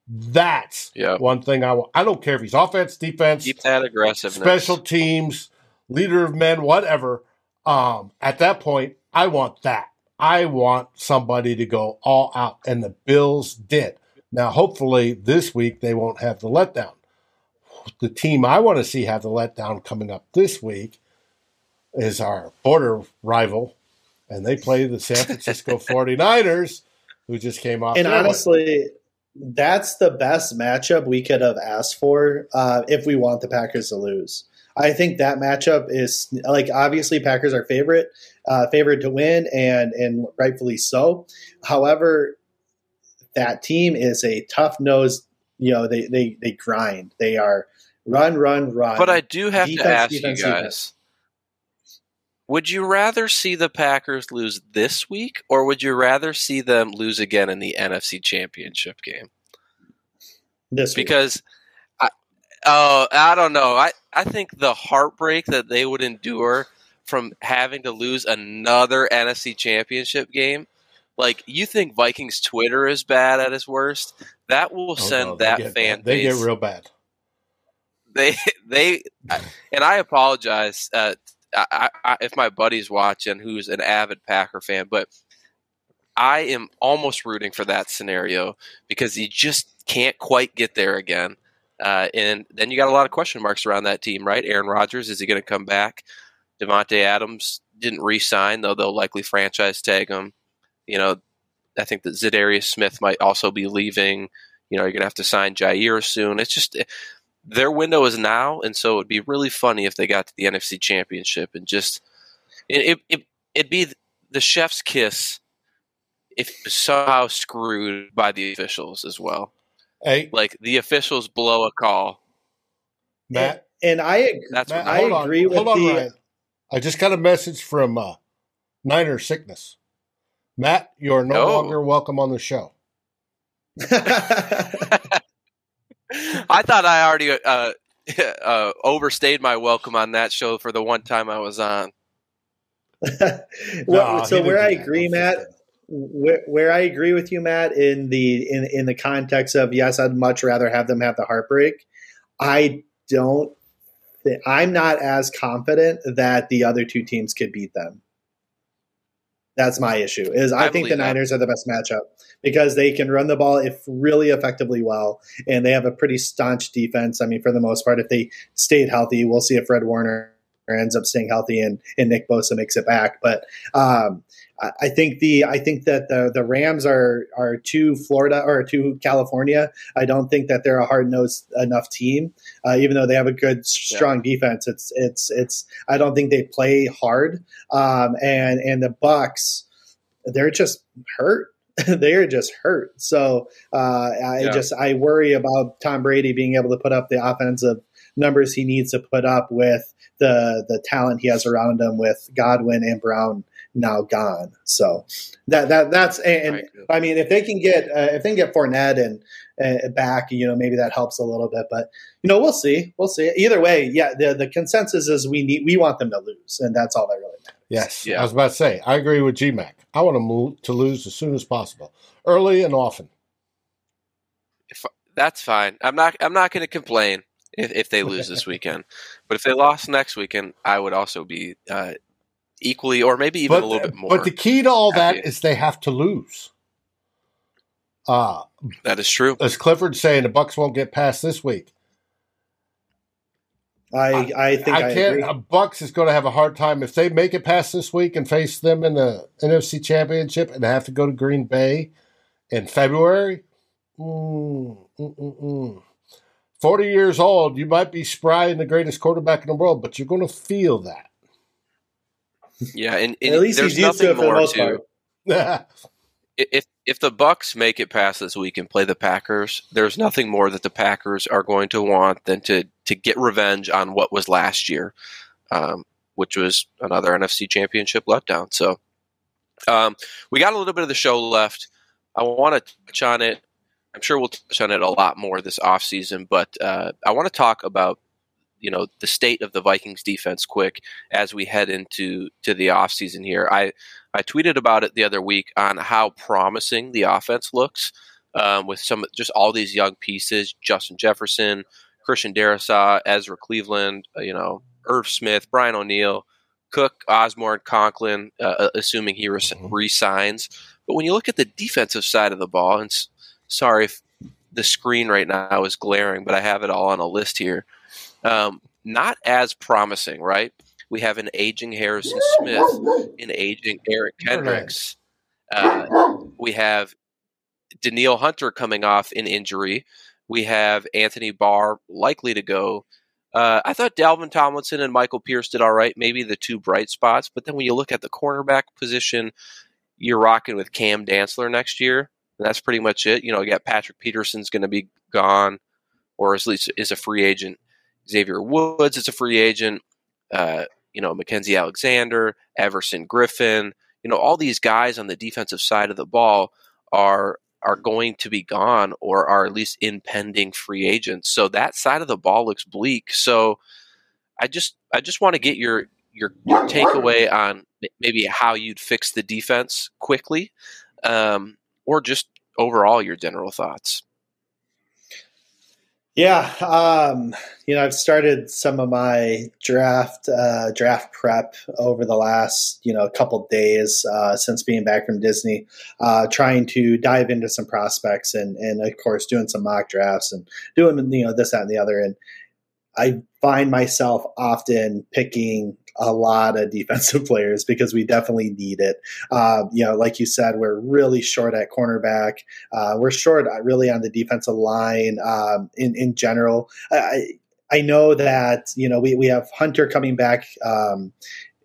That's one thing I want. I don't care if he's offense, defense, keep that aggressive, special teams, leader of men, whatever. Um, at that point, I want that. I want somebody to go all out, and the Bills did. Now, hopefully, this week they won't have the letdown. The team I want to see have the letdown coming up this week is our border rival, and they play the San Francisco *laughs* 49ers, who just came off. And honestly, that's the best matchup we could have asked for uh, if we want the Packers to lose. I think that matchup is like obviously Packers are favorite, uh, favorite to win, and and rightfully so. However, that team is a tough nosed. You know, they they they grind. They are run, run, run. But I do have defense, to ask defense, you guys. Defense. Would you rather see the Packers lose this week, or would you rather see them lose again in the NFC Championship game? This week. because Oh, I don't know. I, I think the heartbreak that they would endure from having to lose another NFC championship game. Like you think Vikings Twitter is bad at its worst? That will oh, send no, that fan bad. They get real bad. They they and I apologize uh, I, I, if my buddy's watching who's an avid Packer fan, but I am almost rooting for that scenario because he just can't quite get there again. Uh, and then you got a lot of question marks around that team, right? Aaron Rodgers, is he going to come back? Davante Adams didn't re-sign, though they'll likely franchise tag him. You know, I think that Za'Darius Smith might also be leaving. You know, you're going to have to sign Jaire soon. It's just their window is now, and so it'd be really funny if they got to the NFC Championship and just it it it'd be the chef's kiss if somehow screwed by the officials as well. Hey, like the officials blow a call. Matt, and, and I That's Matt, I agree on, with on, the. Ryan. I just got a message from uh, Niner Sickness. Matt, you are no oh. longer welcome on the show. *laughs* I thought I already uh, *laughs* uh, overstayed my welcome on that show for the one time I was on. well, no, so where I agree, Matt, where, where I agree with you, Matt, in the in in the context of yes, I'd much rather have them have the heartbreak. I don't. I'm not as confident that the other two teams could beat them. That's my issue. Is I, I think the Niners that. are the best matchup because they can run the ball if really effectively well, and they have a pretty staunch defense. I mean, for the most part, if they stayed healthy, we'll see if Fred Warner ends up staying healthy and, and Nick Bosa makes it back. But um, I think the I think that the the Rams are are too Florida or too California. I don't think that they're a hard nosed enough team, uh, even though they have a good strong yeah. defense. It's it's it's. I don't think they play hard. Um, and and the Bucs, they're just hurt. *laughs* they're just hurt. So uh, I yeah. just I worry about Tom Brady being able to put up the offensive numbers he needs to put up with the the talent he has around him with Godwin and Brown now gone. So that that that's and, right. I mean if they can get uh, if they can get Fournette and uh, back, you know maybe that helps a little bit. But you know we'll see, we'll see. Either way, yeah, the the consensus is we need we want them to lose, and that's all that really matters. Yes, yeah. I was about to say I agree with GMAC. I want them to lose as soon as possible, early and often. If, that's fine. I'm not. I'm not going to complain if, if they lose this *laughs* weekend. But if they lost next weekend, I would also be uh, equally or maybe even but, a little bit more. But the key to all happy. that is they have to lose. Uh, that is true. As Clifford's saying, the Bucs won't get past this week. I I think I, I can't. Agree. Bucs is going to have a hard time if they make it past this week and face them in the NFC Championship and have to go to Green Bay in February. Mm, mm, mm, mm. Forty years old, you might be spry and the greatest quarterback in the world, but you're going to feel that. Yeah, and, and at least there's nothing more to. *laughs* if if the Bucs make it past this week and play the Packers, there's nothing more that the Packers are going to want than to to get revenge on what was last year, um, which was another NFC Championship letdown. So, um, we got a little bit of the show left. I want to touch on it. I'm sure we'll touch on it a lot more this offseason, but uh, I want to talk about you know the state of the Vikings defense quick as we head into to the offseason here. I I tweeted about it the other week on how promising the offense looks um, with some just all these young pieces: Justin Jefferson, Christian Darrisaw, Ezra Cleveland, uh, you know, Irv Smith, Brian O'Neill, Cook, Osborn, Conklin, uh, uh assuming he res- mm-hmm. resigns. But when you look at the defensive side of the ball, and s- sorry if the screen right now is glaring, but I have it all on a list here. Um, not as promising, right? We have an aging Harrison Smith, an aging Eric Kendricks. Uh, we have Danielle Hunter coming off an injury. We have Anthony Barr likely to go. Uh, I thought Dalvin Tomlinson and Michael Pierce did all right, maybe the two bright spots. But then when you look at the cornerback position, you're rocking with Cam Dantzler next year. And that's pretty much it. You know, you got Patrick Peterson's going to be gone, or at least is a free agent. Xavier Woods is a free agent. Uh, you know, Mackenzie Alexander, Everson Griffen. You know, all these guys on the defensive side of the ball are are going to be gone or are at least impending free agents. So that side of the ball looks bleak. So I just I just want to get your your, your takeaway on maybe how you'd fix the defense quickly, um, or just overall your general thoughts. Yeah, um, you know, I've started some of my draft uh, draft prep over the last you know couple days uh, since being back from Disney, uh, trying to dive into some prospects and and of course doing some mock drafts and doing you know this that and the other. And I find myself often picking a lot of defensive *laughs* players because we definitely need it. Uh, you know, like you said, we're really short at cornerback. Uh, we're short uh, really on the defensive line um, in in general. I, I know that you know we, we have Hunter coming back um,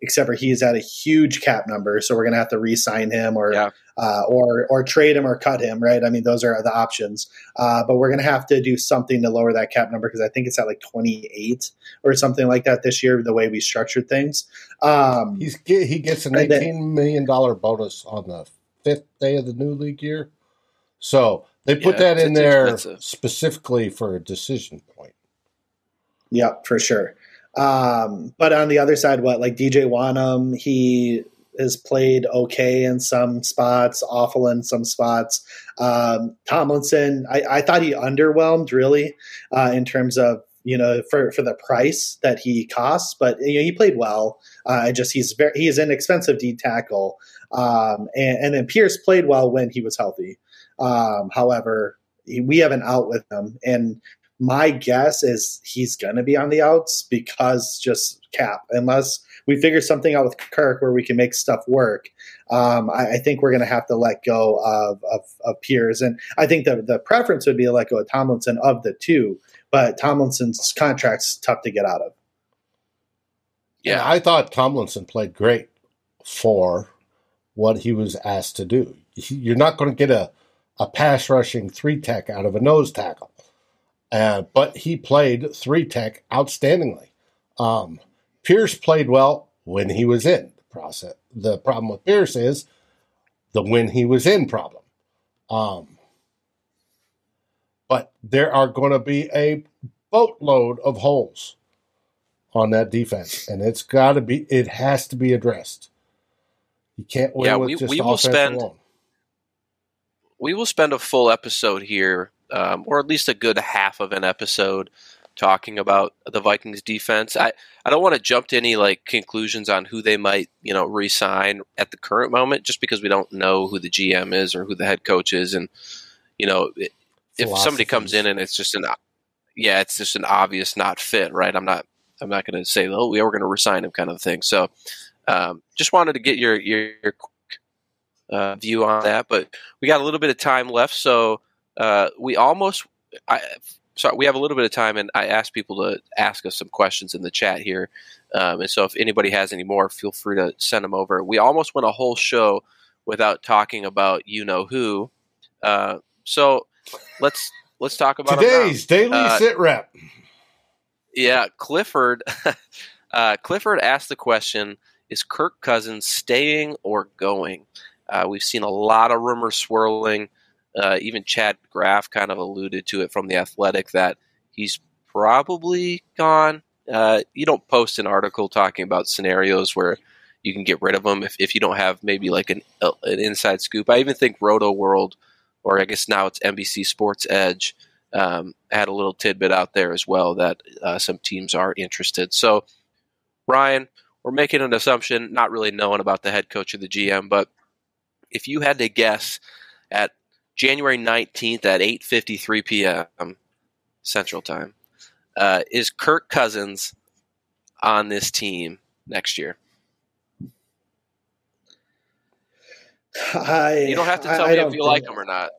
except for he's at a huge cap number, so we're going to have to re-sign him or yeah. Uh, or or trade him or cut him, right? I mean, those are the options. Uh, but we're going to have to do something to lower that cap number because I think it's at like 28 or something like that this year. The way we structured things, um, he's he gets an eighteen million dollar bonus on the fifth day of the new league year. So they put yeah, that in there expensive. specifically for a decision point. Yeah, for sure. Um, but on the other side, what like DJ Wonnum, he has played okay in some spots, awful in some spots. Um, Tomlinson, I, I, thought he underwhelmed really uh, in terms of you know for for the price that he costs, but you know, he played well. Uh, just he's very he's an expensive D tackle, um, and, and, then Pierce played well when he was healthy. Um, however, we have an out with him, and my guess is he's going to be on the outs because just cap, unless we figure something out with Kirk where we can make stuff work. Um, I, I, think we're going to have to let go of, of, of Pierce. And I think the, the preference would be to let go of Tomlinson of the two, but Tomlinson's contract's tough to get out of. Yeah, I thought Tomlinson played great for what he was asked to do. You're not going to get a, a pass rushing three tech out of a nose tackle. Uh, but he played three tech outstandingly. Um, Pierce played well when he was in the process. The problem with Pierce is the when he was in problem. Um, but there are going to be a boatload of holes on that defense, and it's got to be. It has to be addressed. You can't win yeah, with we, just we will spend. Alone. We will spend a full episode here um, or at least a good half of an episode talking about the Vikings defense. I, I don't want to jump to any like conclusions on who they might, you know, resign at the current moment just because we don't know who the GM is or who the head coach is and you know, if somebody comes in and it's just an yeah, it's just an obvious not fit, right? I'm not I'm not going to say, "Oh, we are going to resign him," kind of thing. So, um, just wanted to get your your, your uh, view on that. But we got a little bit of time left, so uh, we almost I, sorry, we have a little bit of time, and I asked people to ask us some questions in the chat here. Um, and so, if anybody has any more, feel free to send them over. We almost went a whole show without talking about you know who. Uh, so let's let's talk about today's daily uh, sit rep. Yeah, Clifford. *laughs* uh, Clifford asked the question: Is Kirk Cousins staying or going? Uh, we've seen a lot of rumors swirling. Uh, even Chad Graff kind of alluded to it from the Athletic that he's probably gone. Uh, you don't post an article talking about scenarios where you can get rid of them if, if you don't have maybe like an, uh, an inside scoop. I even think Roto World, or I guess now it's NBC Sports Edge, um, had a little tidbit out there as well that uh, some teams are interested. So, Ryan, we're making an assumption, not really knowing about the head coach or the GM, but if you had to guess at January 19th at 8:53 p.m. Central Time. Uh, is Kirk Cousins on this team next year? I, you don't have to tell I, me I if you like him or not.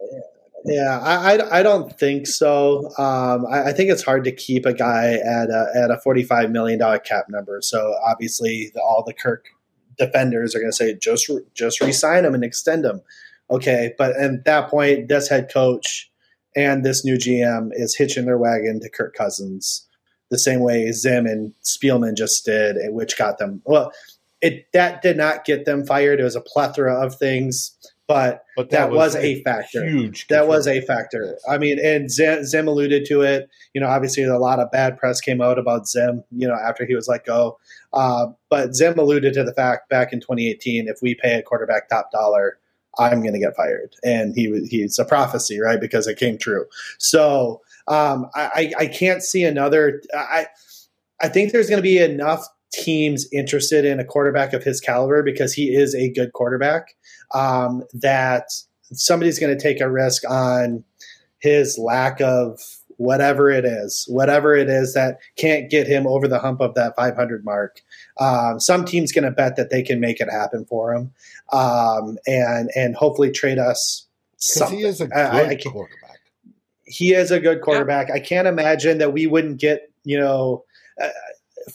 Yeah, I, I, don't think so. Um, I, I, think it's hard to keep a guy at a, at a forty five million dollar cap number. So obviously, the, all the Kirk defenders are going to say just just resign him and extend him. Okay, but at that point, this head coach and this new GM is hitching their wagon to Kirk Cousins the same way Zim and Spielman just did, which got them well. It that did not get them fired. It was a plethora of things. but, but that, that was, was, a factor. Huge. That was a factor. I mean, and Zim, Zim, alluded to it. You know, obviously a lot of bad press came out about Zim. You know, after he was let go, uh, but Zim alluded to the fact back in 2018, if we pay a quarterback top dollar, I'm going to get fired, and he he's a prophecy, right? Because it came true. So um, I, I can't see another. I I think there's going to be enough teams interested in a quarterback of his caliber because he is a good quarterback um, that somebody's going to take a risk on his lack of whatever it is, whatever it is that can't get him over the hump of that 500 mark. Um, some team's going to bet that they can make it happen for him, um, and and hopefully trade us something. He is a good I, I quarterback. He is a good quarterback. Yeah. I can't imagine that we wouldn't get you know. Uh,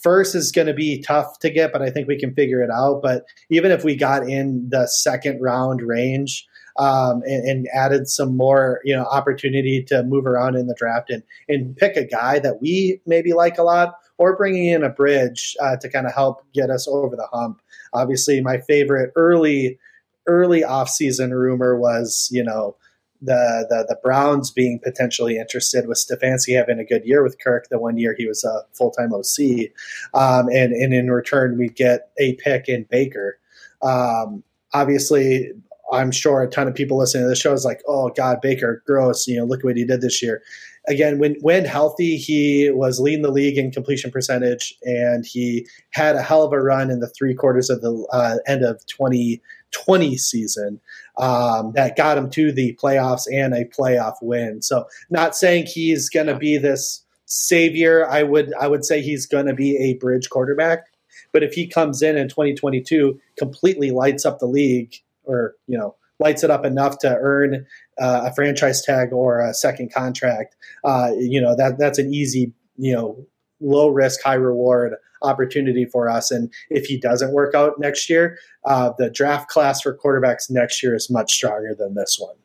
first is going to be tough to get, but I think we can figure it out. But even if we got in the second round range um, and, and, added some more, you know, opportunity to move around in the draft and and pick a guy that we maybe like a lot, or bringing in a bridge uh, to kind of help get us over the hump. Obviously, my favorite early early offseason rumor was, you know, the, the the Browns being potentially interested with Stefanski having a good year with Kirk. The one year he was a full time OC, um, and and in return we get a pick in Baker. Um, obviously, I'm sure a ton of people listening to the show is like, "Oh God, Baker, gross!" You know, look what he did this year. Again, when when healthy, he was leading the league in completion percentage, and he had a hell of a run in the three quarters of the uh, end of 2020 season um, that got him to the playoffs and a playoff win. So, not saying he's going to be this savior. I would I would say he's going to be a bridge quarterback. But if he comes in in 2022, completely lights up the league, or you know lights it up enough to earn uh, a franchise tag or a second contract, uh, you know that that's an easy you know low risk high reward opportunity for us. And if he doesn't work out next year, uh, the draft class for quarterbacks next year is much stronger than this one.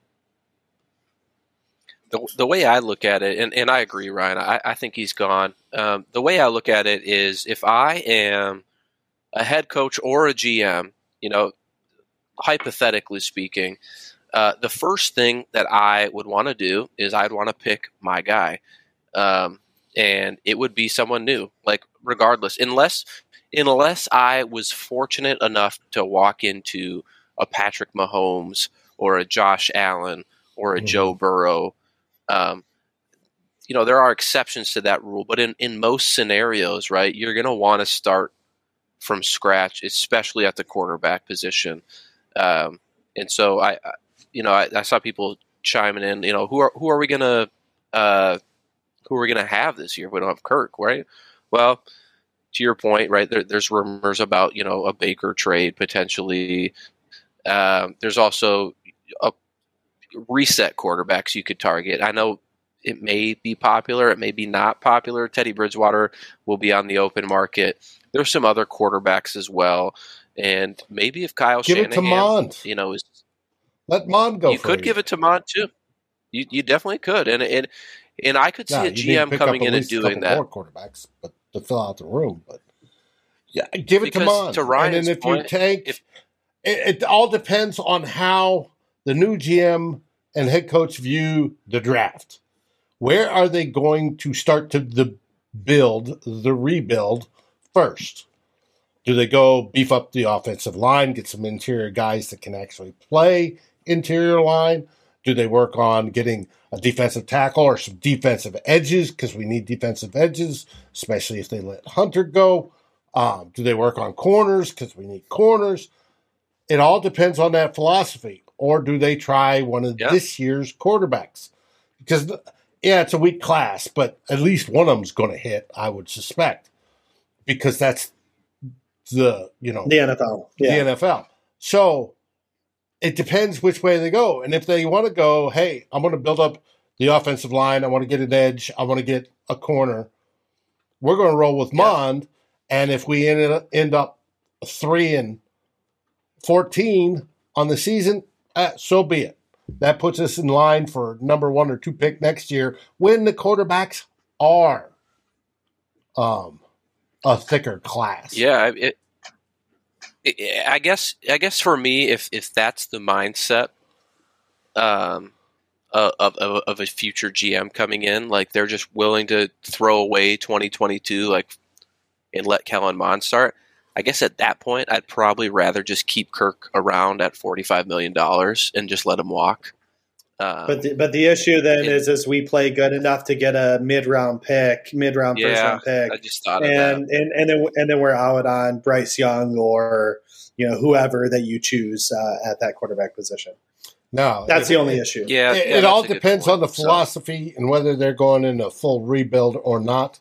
The, the way I look at it, and, and I agree, Ryan, I, I think he's gone. Um, the way I look at it is if I am a head coach or a GM, you know, hypothetically speaking, uh, the first thing that I would want to do is I'd want to pick my guy. Um, and it would be someone new. Like regardless, unless unless I was fortunate enough to walk into a Patrick Mahomes or a Josh Allen or a mm-hmm. Joe Burrow. Um, you know, there are exceptions to that rule, but in, in most scenarios, right, you're going to want to start from scratch, especially at the quarterback position. Um, and so I, you know, I, I, saw people chiming in, you know, who are, who are we going to, uh, who are we to have this year if we don't have Kirk, right? Well, to your point, right, there, there's rumors about, you know, a Baker trade potentially. Um, there's also a reset quarterbacks you could target. I know it may be popular, it may be not popular. Teddy Bridgewater will be on the open market. There's some other quarterbacks as well, and maybe if Kyle give Shanahan, it to Mond. you know, is let Mond go. You could you. give it to Mond too. You, you definitely could, and and and I could see a GM coming in and doing that. More quarterbacks, but to fill out the room, but yeah, give it because to Mond. To Ryan's and then if point, you tank, if, it, it all depends on how the new GM and head coach view the draft. Where are they going to start to the build, the rebuild first? Do they go beef up the offensive line, get some interior guys that can actually play interior line? Do they work on getting a defensive tackle or some defensive edges because we need defensive edges, especially if they let Hunter go? Um, do they work on corners because we need corners? It all depends on that philosophy. Or do they try one of yeah. this year's quarterbacks? Because, yeah, it's a weak class, but at least one of them's going to hit, I would suspect, because that's the, you know, the NFL. Yeah. The NFL. So it depends which way they go. And if they want to go, hey, I'm going to build up the offensive line, I want to get an edge, I want to get a corner, we're going to roll with. Mond. And if we end, end up three and 14 on the season, uh, so be it. That puts us in line for number one or two pick next year when the quarterbacks are um, a thicker class. Yeah, it, I guess I guess for me, if if that's the mindset, um, of, of, of a future GM coming in. Like they're just willing to throw away 2022, like and let Kellen Mond start. I guess at that point, I'd probably rather just keep Kirk around at forty-five million dollars and just let him walk. Um, but the, but the issue then and, is is we play good enough to get a mid round pick, mid round yeah, first round pick. I just thought and, and and then and then we're out on Bryce Young or you know whoever that you choose uh, at that quarterback position. No, that's it, the only it, issue. Yeah, it, yeah, it all depends on the philosophy so. and whether they're going in a full rebuild or not.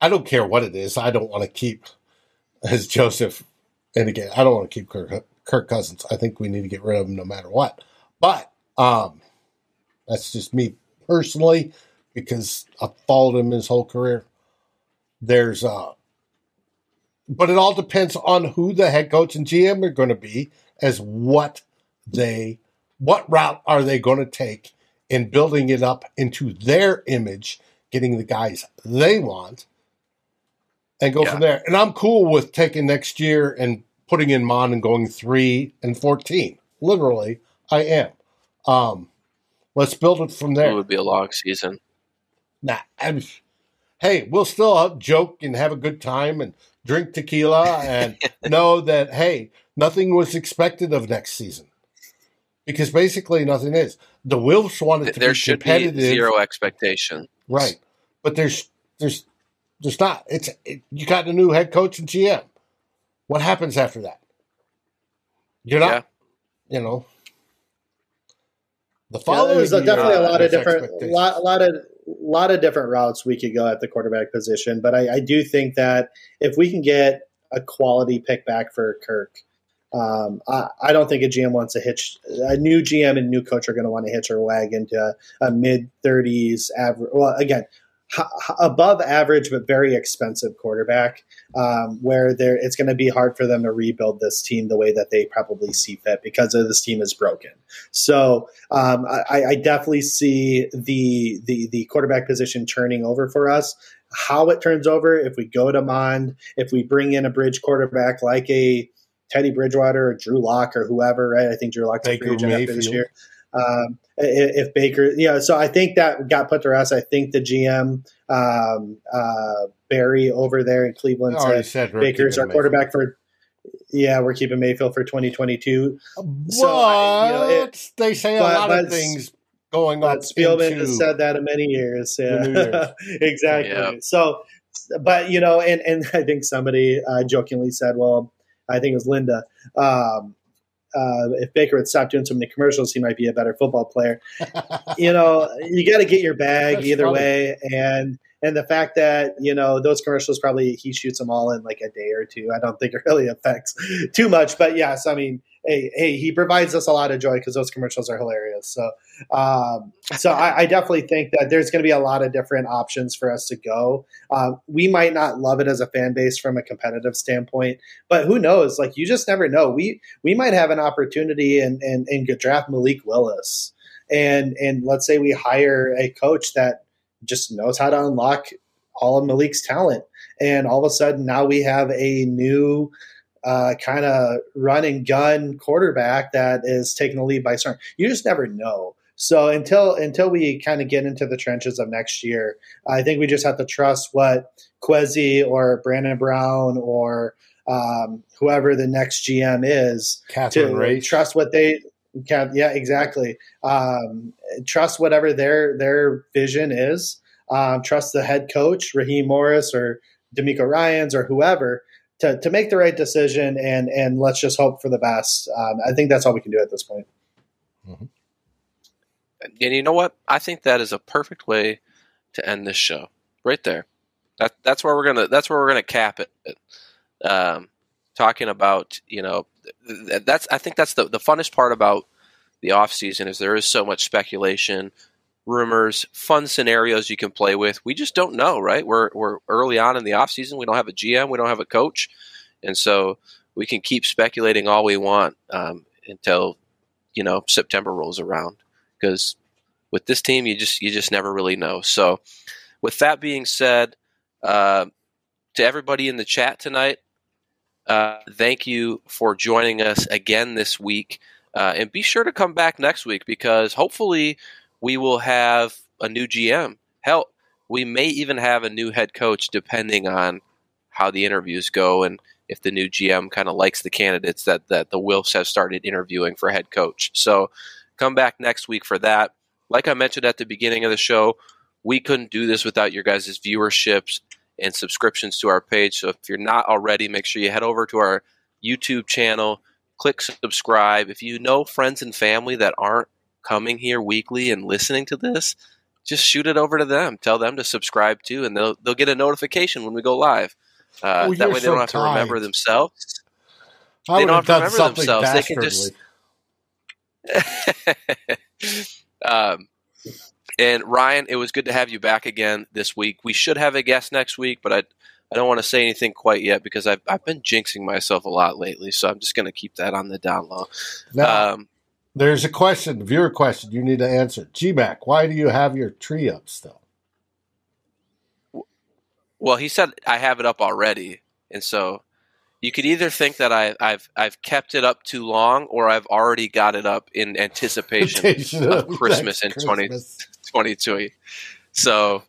I don't care what it is. I don't want to keep as Joseph. And again, I don't want to keep Kirk, Kirk Cousins. I think we need to get rid of him no matter what. But um, that's just me personally because I've followed him his whole career. There's uh, but it all depends on who the head coach and GM are going to be, as what they what route are they going to take in building it up into their image, getting the guys they want, and go yeah. from there. And I'm cool with taking next year and putting in Mon and going three and fourteen. Literally, I am. Um, let's build it from there. It would be a long season. Nah, I'm, hey, we'll still joke and have a good time and drink tequila and *laughs* know that hey, nothing was expected of next season because basically nothing is. The Wolves wanted to there be should competitive. Be zero expectation, right? But there's there's there's not. It's it, you got a new head coach and GM. What happens after that? You're not. Yeah. You know. The following yeah, there's definitely a lot of different, lot, a lot of lot of different routes we could go at the quarterback position. But I, I do think that if we can get a quality pick back for Kirk, um, I, I, don't think a GM wants to hitch a new GM and new coach are going to want to hitch a wagon to a, a mid 30s average. Well, again, h- above average but very expensive quarterback, um, where there it's going to be hard for them to rebuild this team the way that they probably see fit because of this team is broken. So um, I, I definitely see the the the quarterback position turning over for us how it turns over if we go to Mond, if we bring in a bridge quarterback like a Teddy Bridgewater or Drew Lock or whoever, right? I think Drew Lock's a free agent after this year. Um, if, if Baker, you know, so I think that got put to rest. I think the GM um, uh, Berry over there in Cleveland said, said Baker's our quarterback for. Yeah, we're keeping Mayfield for 2022. What? So, I, you know, it, they say but, a lot of things going on. Spielman has said that in many years. *laughs* Yeah, exactly. Yeah. So, but you know, and and *laughs* I think somebody uh, jokingly said, "Well, I think it was Linda. Um, uh, if Baker would stop doing so many commercials, he might be a better football player. *laughs* you know, you got to get your bag That's either funny. way, and and the fact that you know those commercials probably he shoots them all in like a day or two. I don't think it really affects too much, but yes, I mean hey, hey, he provides us a lot of joy because those commercials are hilarious. So, um, so I, I, definitely think that there's going to be a lot of different options for us to go. Um, we might not love it as a fan base from a competitive standpoint, but who knows? Like you just never know. We we might have an opportunity and and and draft Malik Willis, and and let's say we hire a coach that just knows how to unlock all of Malik's talent. And all of a sudden, now we have a new uh, kind of run and gun quarterback that is taking the lead by storm. You just never know. So until until we kind of get into the trenches of next year, I think we just have to trust what Kwesi or Brandon Brown or um, whoever the next GM is Catherine to Race. trust what they can. Yeah, exactly. Um, trust whatever their their vision is. Um, trust the head coach Raheem Morris or DeMeco Ryans or whoever to, to make the right decision and and let's just hope for the best. Um, I think that's all we can do at this point. Mm-hmm. And you know what? I think that is a perfect way to end this show. Right there. That that's where we're gonna that's where we're gonna cap it. Um, talking about you know that's I think that's the the funnest part about the off season is there is so much speculation rumors, fun scenarios you can play with. We just don't know, right? We're we're early on in the off season. We don't have a GM. We don't have a coach, and so we can keep speculating all we want um, until you know September rolls around. Because with this team, you just you just never really know. So, with that being said, uh, to everybody in the chat tonight, uh, thank you for joining us again this week. Uh, and be sure to come back next week because hopefully we will have a new GM. Hell, we may even have a new head coach depending on how the interviews go and if the new GM kind of likes the candidates that, that the Wilfs have started interviewing for head coach. So come back next week for that. Like I mentioned at the beginning of the show, we couldn't do this without your guys' viewerships and subscriptions to our page. So if you're not already, make sure you head over to our YouTube channel, click subscribe. If you know friends and family that aren't coming here weekly and listening to this, just shoot it over to them. Tell them to subscribe too, and they'll they'll get a notification when we go live. Uh, oh, that way they so don't have to remember themselves. I they don't have to remember themselves. They can just. *laughs* um, and Ryan, it was good to have you back again this week. We should have a guest next week, but I I don't want to say anything quite yet because I've I've been jinxing myself a lot lately, so I'm just going to keep that on the down low. Now, um, there's a question, viewer question, you need to answer. GMAC, why do you have your tree up still? Well, he said I have it up already, and so you could either think that I, have I've kept it up too long, or I've already got it up in anticipation *laughs* of Christmas in twenty twenty two. So,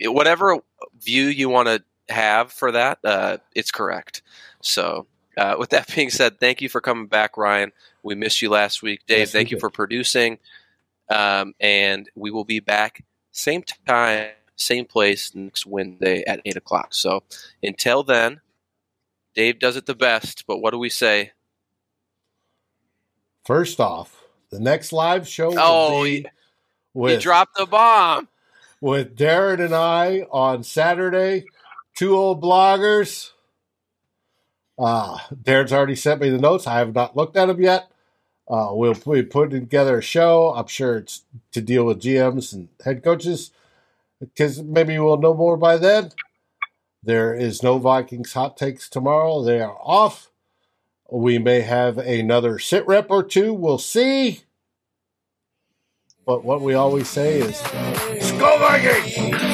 whatever view you want to have for that, uh, it's correct. So, uh, with that being said, thank you for coming back, Ryan. We missed you last week, Dave. Yes, thank you for producing, um, and we will be back same time same place next Wednesday at 8 o'clock. So until then, Dave does it the best, but what do we say? First off, the next live show oh, he, with, he dropped the bomb. With Darren and I on Saturday, two old bloggers. Uh, Darren's already sent me the notes. I have not looked at them yet. Uh, we'll be putting together a show. I'm sure it's to deal with GMs and head coaches because maybe we'll know more by then. There is no Vikings hot takes tomorrow. They are off. We may have another sit rep or two. We'll see. But what we always say is, Skol Vikings!